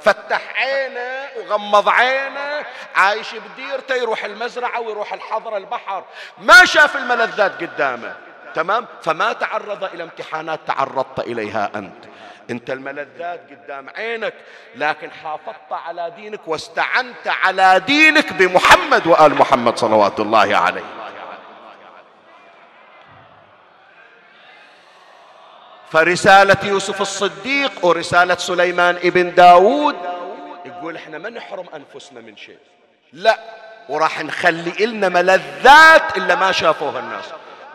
فتح عينه وغمض عينه عايش بديرته يروح المزرعة ويروح الحضرة البحر. ما شاف الملذات قدامه. تمام؟ فما تعرض إلى امتحانات تعرضت إليها أنت. انت الملذات قدام عينك لكن حافظت على دينك واستعنت على دينك بمحمد وآل محمد صلوات الله عليه. فرسالة يوسف الصديق ورسالة سليمان ابن داود يقول إحنا ما نحرم أنفسنا من شيء. لا وراح نخلي إلنا ملذات إلا ما شافوها الناس.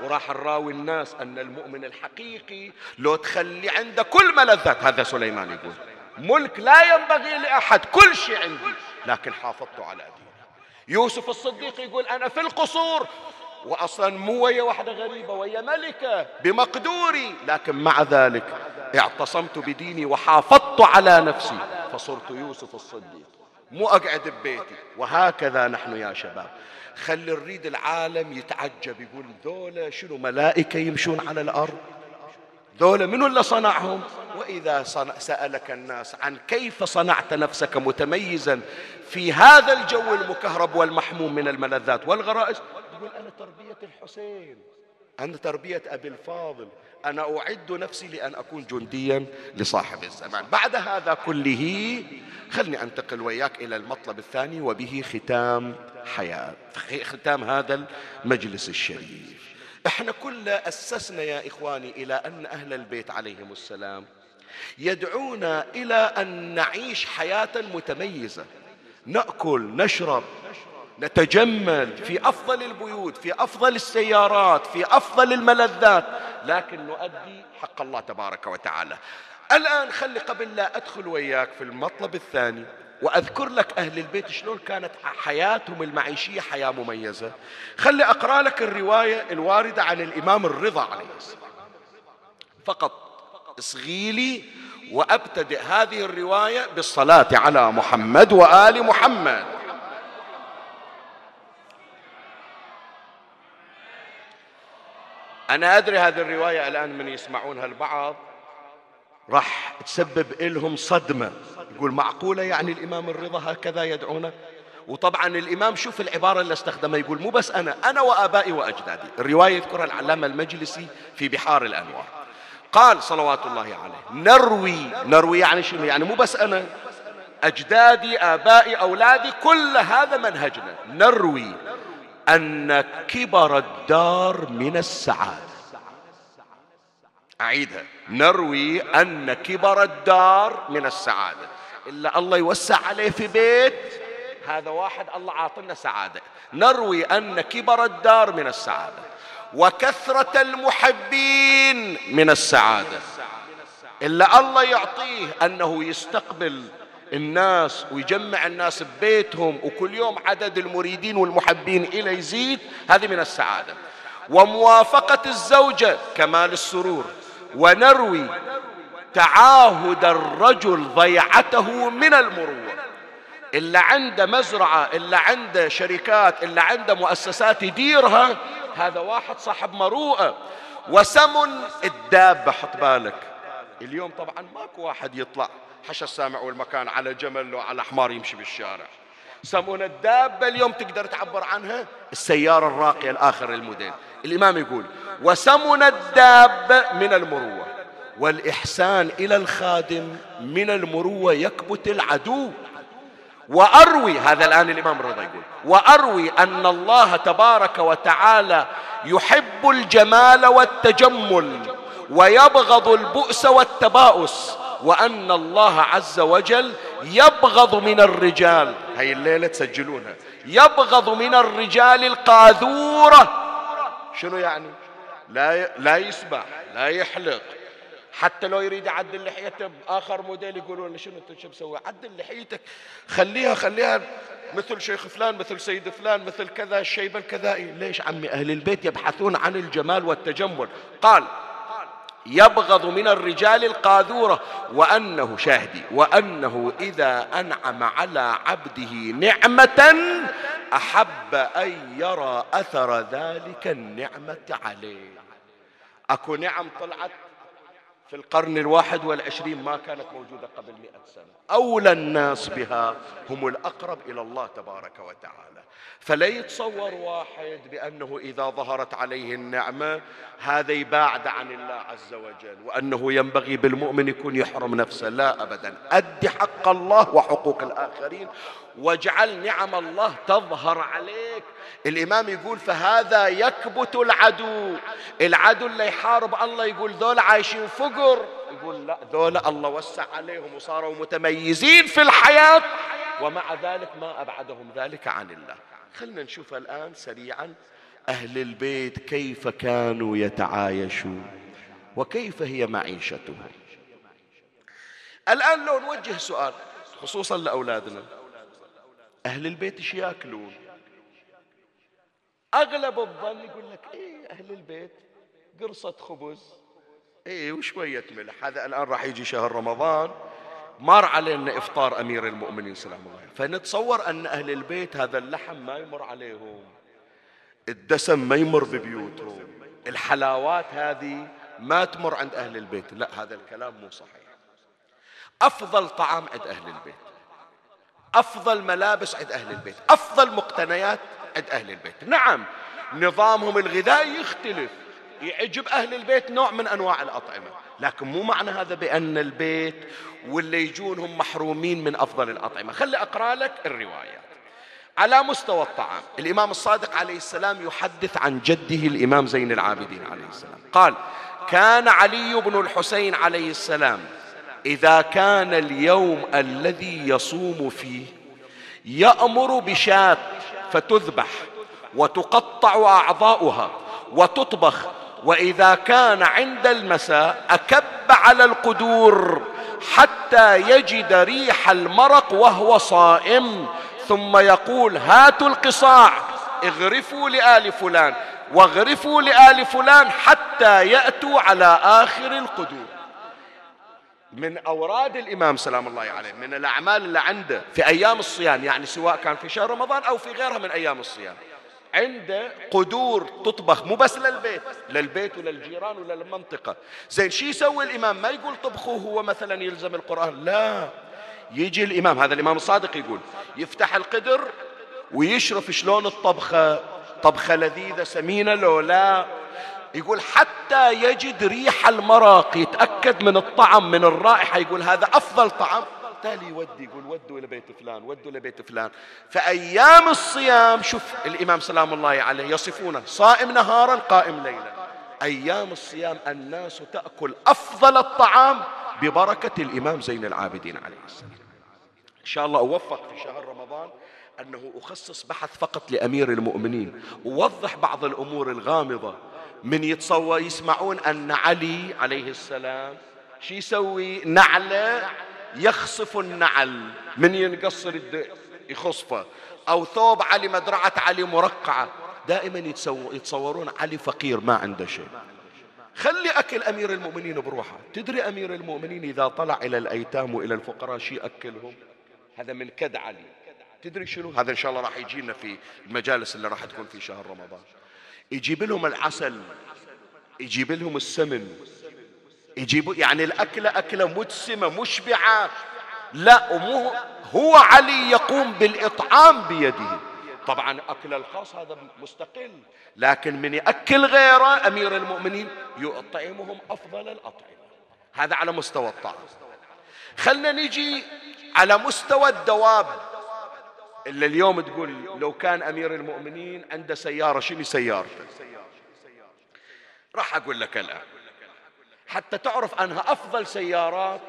وراح نراوي الناس أن المؤمن الحقيقي لو تخلي عنده كل ملذات هذا سليمان يقول ملك لا ينبغي لأحد كل شيء عندي لكن حافظت على ديني يوسف الصديق يقول أنا في القصور وأصلا مو ويا واحدة غريبة ويا ملكة بمقدوري لكن مع ذلك اعتصمت بديني وحافظت على نفسي فصرت يوسف الصديق. مو أقعد ببيتي وهكذا نحن يا شباب. خلي نريد العالم يتعجب يقول ذولا شنو ملائكة يمشون على الأرض؟ ذولا منو اللي صنعهم؟ وإذا صنع سألك الناس عن كيف صنعت نفسك متميزا في هذا الجو المكهرب والمحموم من الملذات والغرائز؟ يقول أنا تربية الحسين. أنا تربية أبي الفاضل. أنا أعد نفسي لأن أكون جنديا لصاحب الزمان. بعد هذا كله خلني أنتقل وياك إلى المطلب الثاني وبه ختام حياة ختام هذا المجلس الشريف. إحنا كلنا أسسنا يا إخواني إلى أن أهل البيت عليهم السلام يدعونا إلى أن نعيش حياة متميزة. نأكل نشرب نتجمل في أفضل البيوت في أفضل السيارات في أفضل الملذات لكن نؤدي حق الله تبارك وتعالى. الآن خلي قبل لا أدخل وياك في المطلب الثاني وأذكر لك أهل البيت شلون كانت حياتهم المعيشية حياة مميزة. خلي أقرأ لك الرواية الواردة عن الإمام الرضا عليه السلام. فقط اصغي لي وأبتدئ هذه الرواية بالصلاة على محمد وآل محمد. أنا أدري هذه الرواية الآن من يسمعونها البعض. راح تسبب لهم صدمة. يقول معقولة يعني الإمام الرضا هكذا يدعونه؟ وطبعا الإمام شوف العبارة اللي استخدمها يقول مو بس أنا أنا وآبائي وأجدادي. الرواية يذكرها العلامة المجلسي في بحار الأنوار. قال صلوات الله عليه نروي نروي يعني شنو؟ يعني مو بس أنا أجدادي آبائي أولادي كل هذا منهجنا. نروي. أن كبر الدار من السعادة. أعيدها. نروي أن كبر الدار من السعادة. إلا الله يوسع عليه في بيت هذا واحد الله عاطلنا سعادة. نروي أن كبر الدار من السعادة. وكثرة المحبين من السعادة. إلا الله يعطيه أنه يستقبل الناس ويجمع الناس ببيتهم وكل يوم عدد المريدين والمحبين إليه يزيد هذه من السعادة. وموافقة الزوجة كمال السرور. ونروي تعاهد الرجل ضيعته من المروة. إلا عنده مزرعة إلا عنده شركات إلا عنده مؤسسات يديرها هذا واحد صاحب مروءة. وسمن الدابة حط بالك. اليوم طبعا ماكو واحد يطلع. حشى السامع والمكان على جمل وعلى حمار يمشي بالشارع. سمون الدابة اليوم تقدر تعبر عنها؟ السيارة الراقية الآخر الموديل الإمام يقول وسمن الدابة من المروة والإحسان إلى الخادم من المروة يكبت العدو. وأروي هذا الآن الإمام الرضا يقول وأروي أن الله تبارك وتعالى يحب الجمال والتجمل ويبغض البؤس والتباؤس وأن الله عز وجل يبغض من الرجال. هاي الليلة تسجلونها. يبغض من الرجال القاذورة. شنو يعني؟ لا لا يسبح لا يحلق. حتى لو يريد يعدل لحيته باخر موديل يقولون شنو انت شو مسوي؟ عدل لحيتك. خليها خليها مثل شيخ فلان مثل سيد فلان مثل كذا الشيب الكذائي. ليش عمي أهل البيت يبحثون عن الجمال والتجمل؟ قال يبغض من الرجال القاذورة وأنه شاهدي وأنه إذا أنعم على عبده نعمة أحب أن يرى أثر ذلك النعمة عليه. أكو نعم طلعت في القرن الواحد والعشرين ما كانت موجودة قبل مئة سنة. أولى الناس بها هم الأقرب إلى الله تبارك وتعالى. فلا يتصور واحد بأنه إذا ظهرت عليه النعمة هذا يباعد عن الله عز وجل وأنه ينبغي بالمؤمن يكون يحرم نفسه. لا أبدا. أد حق الله وحقوق الآخرين واجعل نعم الله تظهر عليك. الإمام يقول فهذا يكبت العدو. العدو اللي يحارب الله يقول ذول عايشين فقر. يقول لا ذول الله وسع عليهم وصاروا متميزين في الحياة ومع ذلك ما أبعدهم ذلك عن الله. خلنا نشوف الآن سريعا أهل البيت كيف كانوا يتعايشون وكيف هي معيشتهم. الآن لو نوجه سؤال خصوصا لأولادنا أهل البيت إيش يأكلون؟ أغلب الظن يقول لك إيه أهل البيت قرصة خبز إيه وشوية ملح هذا الآن راح يجي شهر رمضان مر علينا إفطار أمير المؤمنين سلام الله فنتصور أن أهل البيت هذا اللحم ما يمر عليهم الدسم ما يمر ببيوتهم الحلاوات هذه ما تمر عند أهل البيت. لا هذا الكلام مو صحيح. أفضل طعام عند أهل البيت أفضل ملابس عند أهل البيت أفضل مقتنيات عند أهل البيت. نعم نظامهم الغذائي يختلف. يعجب أهل البيت نوع من أنواع الأطعمة. لكن مو معنى هذا بأن البيت واللي يجون هم محرومين من أفضل الأطعمة. خلي أقرأ لك الروايات. على مستوى الطعام الإمام الصادق عليه السلام يحدث عن جده الإمام زين العابدين عليه السلام. قال كان علي بن الحسين عليه السلام إذا كان اليوم الذي يصوم فيه يأمر بشاة فتذبح وتقطع أعضاؤها وتطبخ وإذا كان عند المساء أكب على القدور حتى يجد ريح المرق وهو صائم ثم يقول هاتوا القصاع اغرفوا لآل فلان واغرفوا لآل فلان حتى يأتوا على آخر القدور. من أوراد الإمام سلام الله عليه من الأعمال اللي عنده في أيام الصيام يعني سواء كان في شهر رمضان أو في غيرها من أيام الصيام. عنده قدور تطبخ مو بس للبيت للبيت وللجيران وللمنطقة. زين شو يسوي الإمام؟ ما يقول طبخوه هو مثلا يلزم القرآن. لا. يجي الإمام هذا الإمام الصادق يقول يفتح القدر ويشرف شلون الطبخة. طبخة لذيذة سمينة لو لا. يقول حتى يجد ريح المرق يتأكد من الطعم من الرائحة يقول هذا أفضل طعم. تالي يودي يقول ودوا إلى بيت فلان ودوا إلى بيت فلان. فأيام الصيام شوف الإمام سلام الله عليه يصفونه صائم نهارا قائم ليلا. أيام الصيام الناس تأكل أفضل الطعام ببركة الإمام زين العابدين عليه السلام. إن شاء الله أوفق في شهر رمضان أنه أخصص بحث فقط لأمير المؤمنين. ووضح بعض الأمور الغامضة. من يتصور يسمعون أن علي عليه السلام شو يسوي؟ نعلة. يخصف النعل من ينقصر يخصفه أو ثوب علي مدرعة علي مرقعة. دائما يتصورون علي فقير ما عنده شيء. خلي أكل أمير المؤمنين بروحه. تدري أمير المؤمنين إذا طلع إلى الأيتام وإلى الفقراء شي أكلهم؟ هذا من كد علي. تدري شنو؟ هذا إن شاء الله راح يجينا في المجالس اللي راح تكون في شهر رمضان. يجيب لهم العسل يجيب لهم السمن. يجيب يعني الأكلة أكلة مدسمة مشبعة. لا ومو هو علي يقوم بالإطعام بيده. طبعا أكل الخاص هذا مستقل. لكن من يأكل غيره أمير المؤمنين يطعمهم أفضل الأطعمة. هذا على مستوى الطعام خلنا نجي على مستوى الدواب. إلا اليوم تقول لو كان أمير المؤمنين عنده سيارة شنو سيارته؟ راح أقول لك الآن. حتى تعرف أنها أفضل سيارات.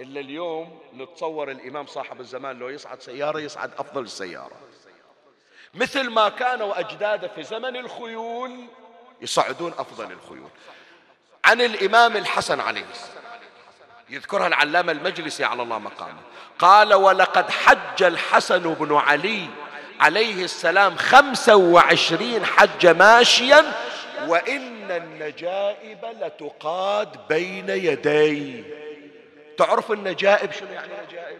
إلا اليوم نتصور الإمام صاحب الزمان لو يصعد سيارة يصعد أفضل السيارة. مثل ما كانوا أجداده في زمن الخيول يصعدون أفضل الخيول. عن الإمام الحسن عليه السلام. يذكرها العلامة المجلسي على الله مقامه. قال ولقد حج الحسن بن علي عليه السلام خمسة وعشرين حج ماشيا وإن النجائب لتقاد بين يدي. تعرف النجائب شنو يعني نجائب؟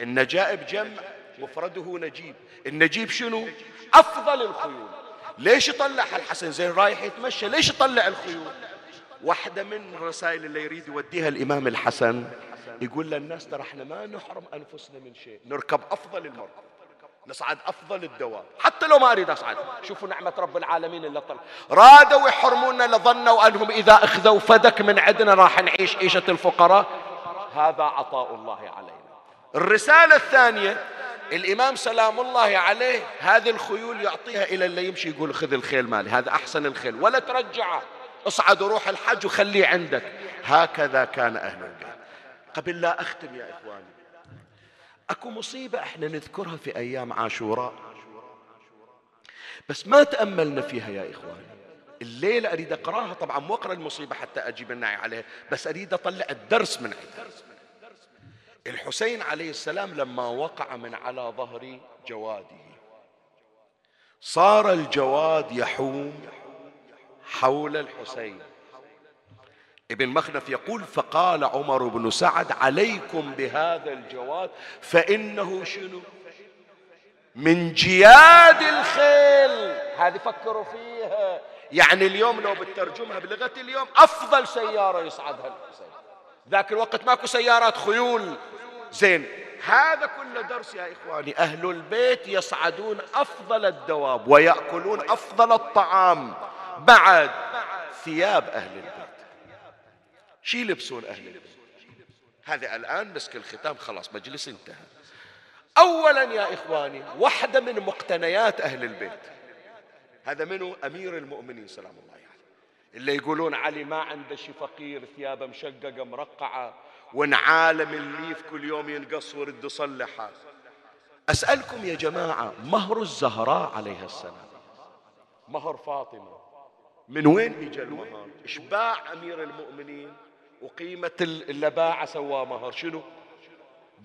النجائب جمع مفرده نجيب. النجيب شنو؟ أفضل الخيول. ليش يطلع الحسن زين رايح يتمشى؟ ليش يطلع الخيول؟ واحدة من الرسائل اللي يريد يوديها الإمام الحسن يقول للناس ترى إحنا ما نحرم أنفسنا من شيء نركب أفضل المركب. نصعد أفضل الدواب حتى لو ما أريد أصعد. شوفوا نعمة رب العالمين اللي طلع. رادوا يحرمونا لظنوا أنهم إذا أخذوا فدك من عندنا راح نعيش عيشة الفقراء. هذا عطاء الله علينا. الرسالة الثانية الإمام سلام الله عليه هذه الخيول يعطيها إلى اللي يمشي يقول خذ الخيل مالي. هذا أحسن الخيل. ولا ترجعه اصعد وروح الحج وخليه عندك. هكذا كان أهل البيت. قبل لا أختم يا إخواني أكو مصيبة إحنا نذكرها في أيام عاشوراء. بس ما تأملنا فيها يا إخواني الليلة أريد أقرأها طبعا مو أقرأ المصيبة حتى أجيب النعي عليها بس أريد أطلع الدرس من عندها الحسين عليه السلام لما وقع من على ظهر جواده صار الجواد يحوم حول الحسين. ابن مخنف يقول فقال عمر بن سعد عليكم بهذا الجواد فإنه شنو؟ من جياد الخيل. هذه فكروا فيها. يعني اليوم لو بترجمها بلغة اليوم أفضل سيارة يصعدها ذاك الوقت ماكو سيارات خيول. زين هذا كله درس يا إخواني أهل البيت يصعدون أفضل الدواب ويأكلون أفضل الطعام. بعد ثياب أهل البيت. شي يلبسون أهل البيت هذا الآن مسك الختام خلاص مجلس انتهى. أولا يا إخواني واحدة من مقتنيات أهل البيت. هذا منه أمير المؤمنين سلام الله عليه. يعني. اللي يقولون علي ما عنده شي فقير ثيابه مشققة مرقعة ونعالم الليف كل يوم ينقص ورد يصلحها أسألكم يا جماعة مهر الزهراء عليها السلام. مهر فاطمة. من وين اجى المهر؟ إشباع أمير المؤمنين. وقيمة اللباعة سواه مهر. شنو؟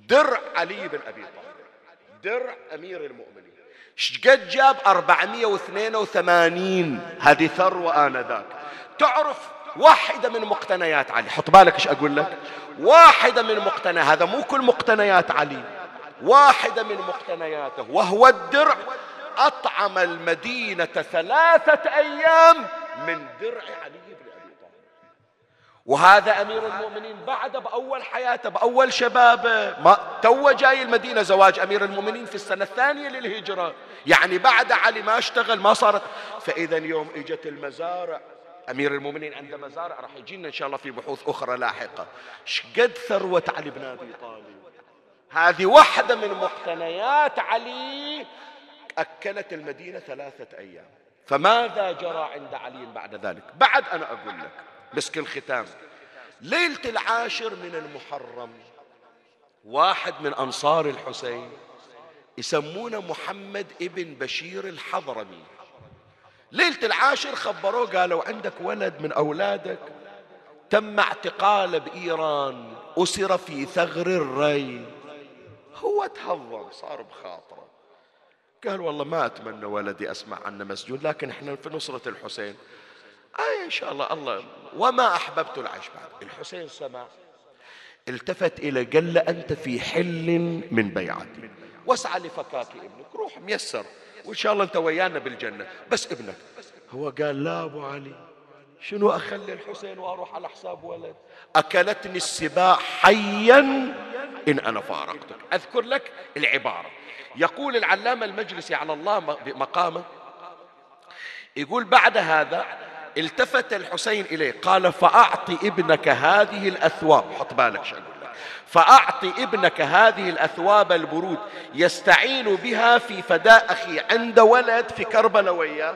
درع علي بن أبي طالب. درع أمير المؤمنين. شقد جاب 482 هذه ثروة آنذاك تعرف واحدة من مقتنيات علي. حط بالك إيش أقول لك؟ واحدة من مقتنيات. هذا مو كل مقتنيات علي. واحدة من مقتنياته. وهو الدرع. أطعم المدينة ثلاثة أيام من درع علي بن وهذا أمير المؤمنين بعد بأول حياته بأول شبابه. ما تو جاي المدينة زواج أمير المؤمنين في السنة الثانية للهجرة. يعني بعد علي ما اشتغل ما صارت. فإذا يوم إجت المزارع. أمير المؤمنين عنده مزارع راح يجينا إن شاء الله في بحوث أخرى لاحقة. شقد ثروة علي بن أبي طالب. هذه واحدة من مقتنيات علي. أكلت المدينة ثلاثة أيام. فماذا جرى عند علي بعد ذلك؟ بعد أنا أقول لك. مسك الختام. ليلة العاشر من المحرم واحد من أنصار الحسين يسمونه محمد ابن بشير الحضرمي. ليلة العاشر خبروه قالوا عندك ولد من أولادك؟ تم اعتقاله بإيران أسر في ثغر الري. هو تهضم صار بخاطره. قال والله ما أتمنى ولدي أسمع عنه مسجون لكن إحنا في نصرة الحسين. آه إن شاء الله الله. وما أحببت العيش بعد. الحسين سمع. التفت إلى قال له أنت في حل من بيعتي. واسعى لفكاك ابنك روح ميسر. وإن شاء الله أنت ويانا بالجنة. بس ابنك. هو قال لا أبو علي شنو أخلي الحسين وأروح على حساب ولد؟ أكلتني السباع حيا إن أنا فارقتك. أذكر لك العبارة. يقول العلامة المجلسي على الله مقامه يقول بعد هذا التفت الحسين إليه قال فأعطي ابنك هذه الأثواب. حط بالك شو أقول لك. فأعطي ابنك هذه الأثواب البرود يستعين بها في فداء أخيه. عند ولد في كربلاء وياه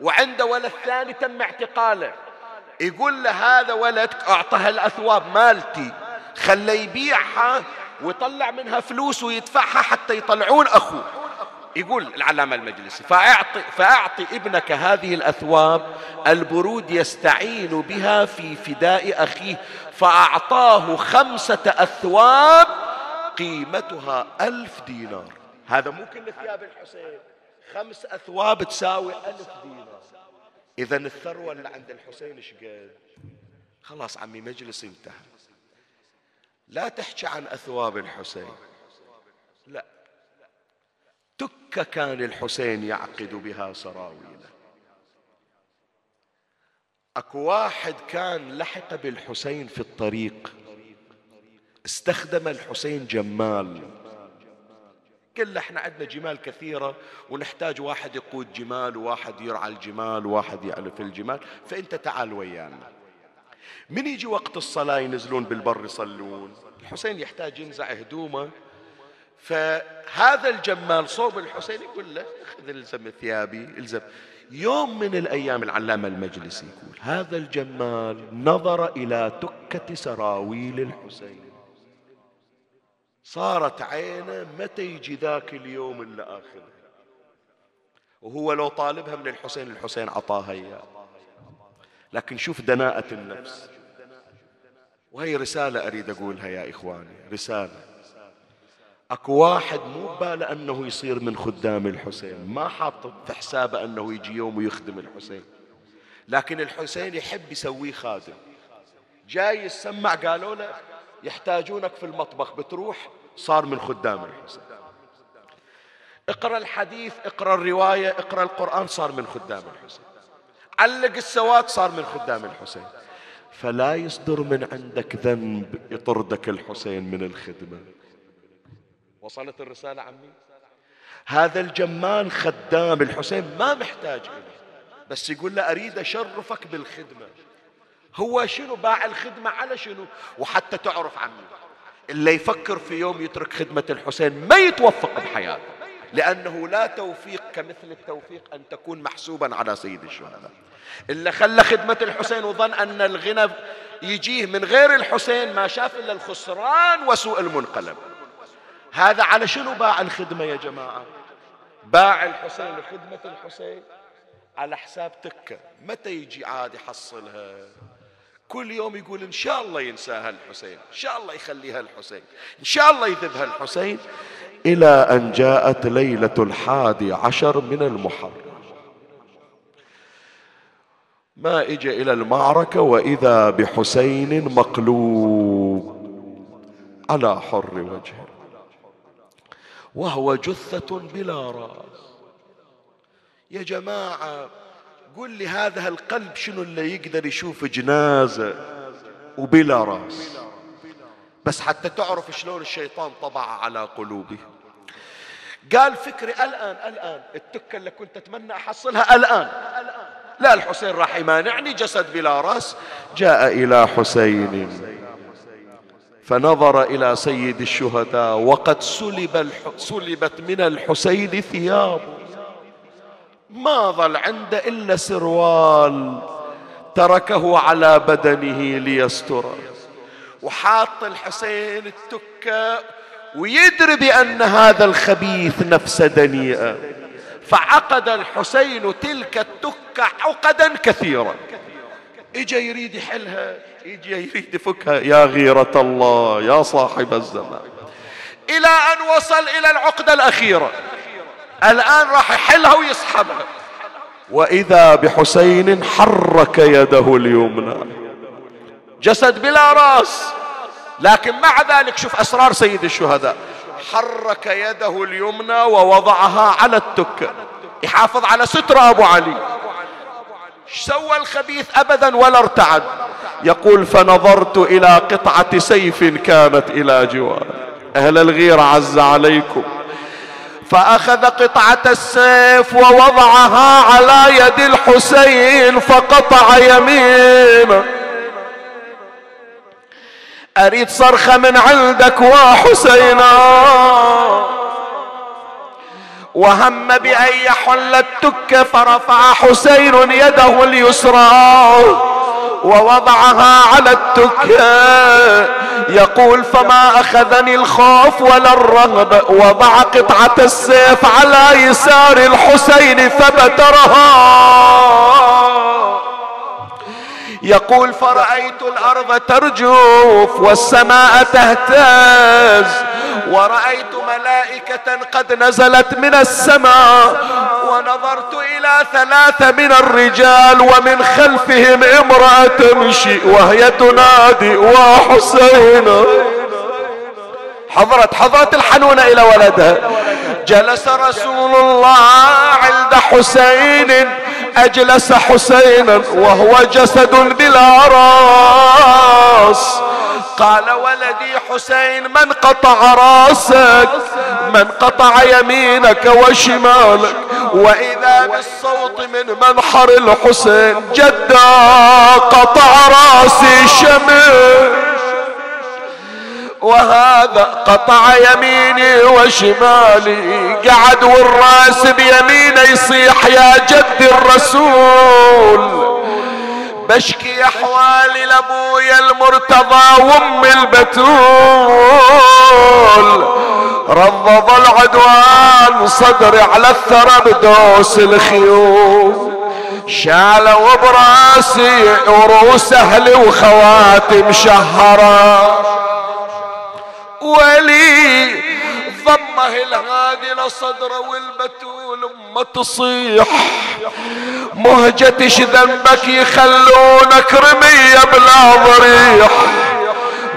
وعند ولد ثاني تم اعتقاله. يقول له هذا ولد أعطها الأثواب مالتي خلى يبيعها ويطلع منها فلوس ويدفعها حتى يطلعون أخوه. يقول العلامة المجلسي فأعطي, فأعطي ابنك هذه الأثواب البرود يستعين بها في فداء أخيه فأعطاه خمسة أثواب قيمتها ألف دينار. هذا مو كل ثياب الحسين خمس أثواب تساوي ألف دينار. إذا الثروة اللي عند الحسين إيش قد خلاص عمي مجلس انتهى. لا تحكي عن أثواب الحسين. لا. تكة كان الحسين يعقد بها سراويله. أكو واحد كان لحق بالحسين في الطريق. استخدم الحسين جمال. قال له إحنا عندنا جمال كثيرة ونحتاج واحد يقود جمال وواحد يرعى الجمال وواحد يعلف الجمال. فأنت تعال ويانا. من يجي وقت الصلاة ينزلون بالبر يصلون. الحسين يحتاج ينزع هدومه. فهذا الجمال صوب الحسين يقول له خذ الزم ثيابي الزم. يوم من الأيام العلامة المجلسي يقول هذا الجمال نظر إلى تكة سراويل الحسين. صارت عينه متى يجي ذاك اليوم اللي آخره. وهو لو طالبها من الحسين الحسين عطاها إياه. لكن شوف دناءة النفس. وهي رسالة أريد أقولها يا إخواني رسالة. أكو واحد مو باله أنه يصير من خدام الحسين. ما حاط في حسابه أنه يجي يوم ويخدم الحسين. لكن الحسين يحب يسويه خادم. جاي يسمع قالوا له يحتاجونك في المطبخ بتروح صار من خدام الحسين. اقرأ الحديث اقرأ الرواية اقرأ القرآن صار من خدام الحسين. علق السواد صار من خدام الحسين. فلا يصدر من عندك ذنب يطردك الحسين من الخدمة. وصلت الرسالة عمي؟ هذا الجمال خدام الحسين ما محتاج إليه. بس يقول له أريد أشرفك بالخدمة. هو شنو؟ باع الخدمة على شنو؟ وحتى تعرف عمي اللي يفكر في يوم يترك خدمة الحسين ما يتوفق بحياته. لأنه لا توفيق كمثل التوفيق أن تكون محسوبا على سيد الشهداء. اللي خلى خدمة الحسين وظن أن الغنى يجيه من غير الحسين ما شاف إلا الخسران وسوء المنقلب. هذا على شنو باع الخدمة يا جماعة؟ باع الحسين لخدمة الحسين على حساب تكة. متى يجي عاد يحصلها؟ كل يوم يقول إن شاء الله ينساها الحسين إن شاء الله يخليها الحسين إن شاء الله يذبها الحسين. إلى أن جاءت ليلة الحادي عشر من المحرم. ما اجى إلى المعركة وإذا بحسين مقلوب على حر وجهه. وهو جثة بلا راس. يا جماعة قل لي هذا القلب شنو اللي يقدر يشوف جنازة وبلا راس؟ بس حتى تعرف شلون الشيطان طبع على قلوبهم قال فكري الآن الآن التكة اللي كنت أتمنى أحصلها الآن. لا الحسين راح يمانعني جسد بلا رأس. جاء إلى حسين. فنظر إلى سيد الشهداء وقد سلب الح... سلبت من الحسين ثيابه ما ظل عنده إلا سروال تركه على بدنه ليستره وحاط الحسين التكة ويدري بأن هذا الخبيث نفس دنيئة. فعقد الحسين تلك التكة عقدا كثيرا. إجا يريد يحلها. اجا يريد يفكها يا غيرة الله يا صاحب الزمان. إلى أن وصل إلى العقدة الأخيرة. الآن راح يحلها ويسحبها. وإذا بحسين حرك يده اليمنى. جسد بلا راس. لكن مع ذلك شوف أسرار سيد الشهداء. حرك يده اليمنى ووضعها على التكة يحافظ على ستر أبو علي. سوى الخبيث ابدا ولا ارتعد. يقول فنظرت إلى قطعة سيف كانت إلى جوار. أهل الغيرة عز عليكم. فأخذ قطعة السيف ووضعها على يد الحسين فقطع يمينه أريد صرخة من عندك وحسينا وهم بأن يحل التك فرفع حسين يده اليسرى. ووضعها على التكة يقول فما أخذني الخوف ولا الرهب. وضع قطعة السيف على يسار الحسين فبترها. يقول فرأيت الأرض ترجف والسماء تهتز ورأيت ملائكة قد نزلت من السماء ونظرت إلى ثلاثة من الرجال ومن خلفهم امرأة تمشي وهي تنادي وحسين. حضرت حضرت الحنونة إلى ولدها. جلس رسول الله عند حسين. أجلس حسينا وهو جسد بلا راس. قال ولدي حسين من قطع راسك؟ من قطع يمينك وشمالك؟ وإذا بالصوت من منحر الحسين جدا قطع راسي شمل وهذا قطع يميني وشمالي. قعد والراس بيمينه يصيح يا جد الرسول. بشكي أحوالي لابويا المرتضى وأم البتول. رضض العدوان صدري على الثرى بدوس الخيول. شالوا براسي وروس أهلي وخواتم شهرة ولي ضمه الهادي لصدره والبتول ما تصيح. مهجتش ذنبك يخلونك رمية بلا ضريح.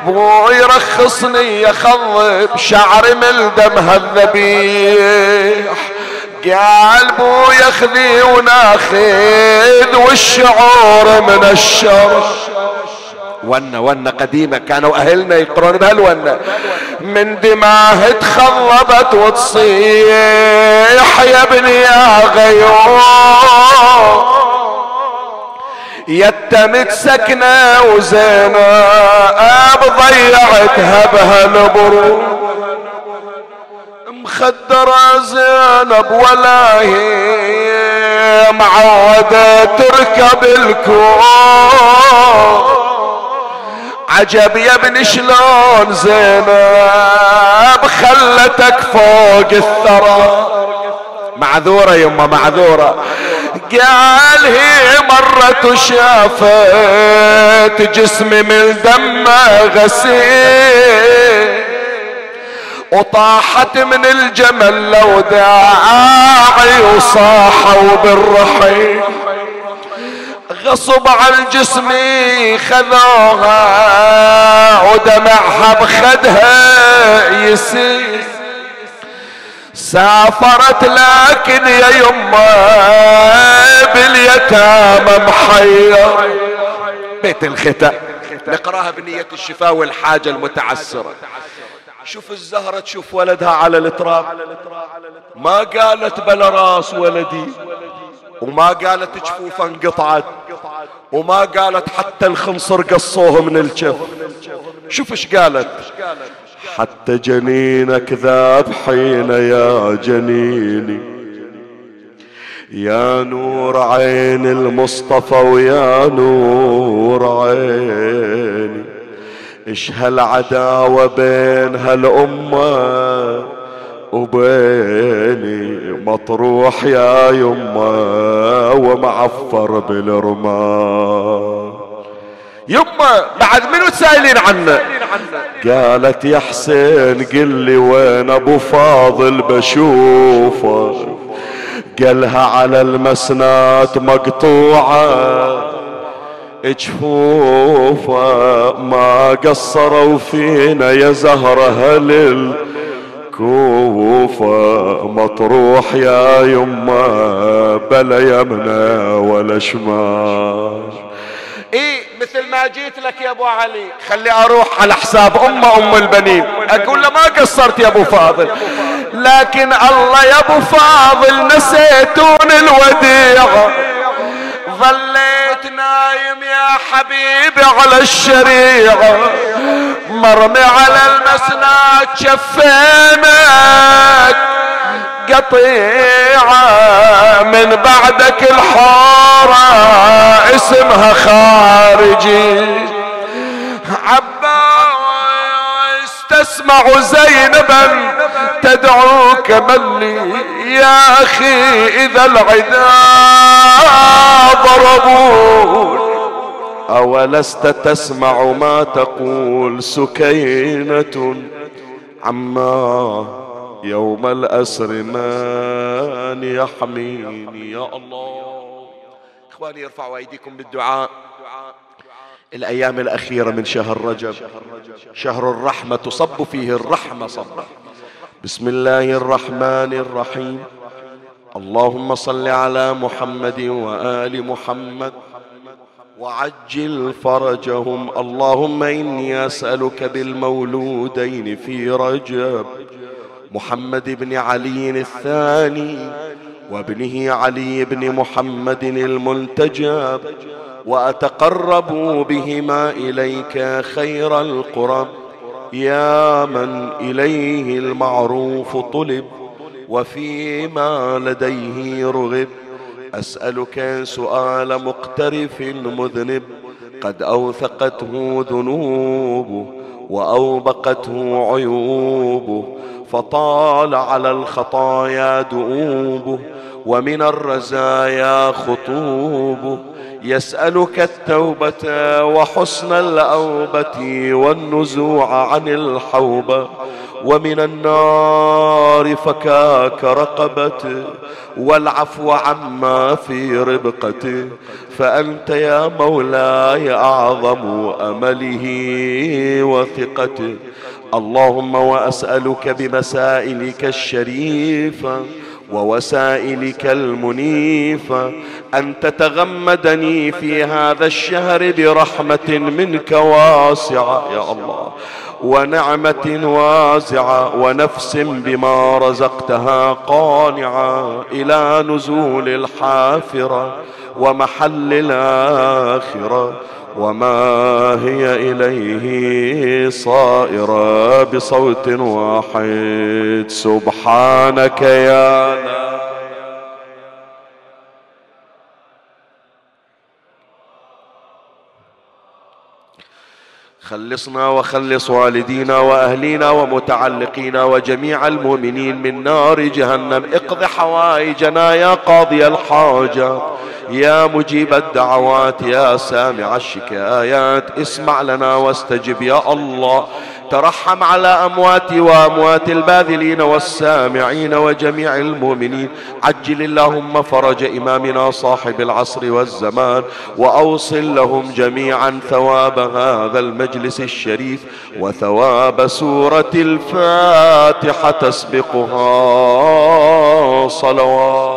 بو يرخصني يخضب شعري من دمها الذبيح. قال بو ياخذي وناخذ والشعور من الشر. ونة ونة قديمة. كانوا أهلنا يقرون بهالونة من دماه تخضبت وتصيح يا ابني يا غيور. يتمت سكنة وزينب ضيعتها بهالبرو مخدرة زينب ولا هي معودة تركب الكون. عجب يا ابن شلون زينب خلتك فوق الثرى. معذورة يما معذورة. قال هي مرت وشافت جسمي من دمه غسيل. وطاحت من الجمل لو داعي وصاحوا بالرحيل. غصب عن جسمي خذوها ودمعها بخدها يسيل سافرت لكن يا يمه باليتامى محير. بيت الختام. نقراها بنية الشفاء والحاجة المتعسرة. شوف الزهرة تشوف ولدها على التراب ما قالت بلا راس ولدي. وما قالت جفوفه انقطعت وما قالت حتى الخنصر قصوه من الجف. شوف إيش قالت؟ حتى جنينك ذاب حين يا جنيني يا نور عين المصطفى ويا نور عيني. إيش هالعداوة بين هالأمة وبيني؟ مطروح يا يمة. ومعفر بالرمال يمه بعد منو تسائلين عنه؟ قالت يا حسين قل لي وين أبو فاضل بشوفه. قالها على المسنات مقطوعة. جفوفه ما قصروا فينا يا زهرة هلل. كوفة مطروح يا يمه بلا يمنى ولا شمال. إيه مثل ما جيت لك يا أبو علي. خلي أروح على حساب امه أم البنين. أقول له ما قصرت يا أبو فاضل. لكن الله يا أبو فاضل نسيتون الوديعه ظليت نايم يا حبيبي على الشريعة. مرمي على المسناد شفينك قطيعة من بعدك الحارة اسمها خارجي. عباس تسمع زينبا تدعوك ملي يا أخي إذا العدا ضربون أولست تسمع ما تقول سكينة؟ عما يوم الأسر من يحميني يا الله. إخواني ارفعوا أيديكم بالدعاء. الأيام الأخيرة من شهر رجب. شهر الرحمة تصب فيه الرحمة صبا. بسم الله الرحمن الرحيم. اللهم صل على محمد وآل محمد. وعجل فرجهم. اللهم إني أسألك بالمولودين في رجب محمد بن علي الثاني وابنه علي بن محمد المنتجب وأتقرب بهما إليك خير القرب. يا من إليه المعروف طلب وفيما لديه رغب. أسألك سؤال مقترف مذنب قد أوثقته ذنوبه وأوبقته عيوبه فطال على الخطايا دؤوبه ومن الرزايا خطوبه يسألك التوبة وحسن الأوبة والنزوع عن الحوبة ومن النار فكاك رقبته والعفو عما في ربقته فأنت يا مولاي أعظم أمله وثقته اللهم وأسألك بمسائلك الشريفة ووسائلك المنيفة. أن تتغمدني في هذا الشهر برحمة منك واسعة. يا الله. ونعمة واسعة ونفس بما رزقتها قانعة إلى نزول الحافرة ومحل الآخرة وما هي إليه صائرة بصوت واحد. سبحانك يا لا خلصنا وخلص والدينا وأهلينا ومتعلقينا وجميع المؤمنين من نار جهنم. اقض حوائجنا يا قاضي الحاجات يا مجيب الدعوات يا سامع الشكايات. اسمع لنا واستجب يا الله. ترحم على أمواتي وأموات الباذلين والسامعين وجميع المؤمنين. عجل اللهم فرج إمامنا صاحب العصر والزمان وأوصل لهم جميعا ثواب هذا المجلس الشريف وثواب سورة الفاتحة تسبقها صلوات.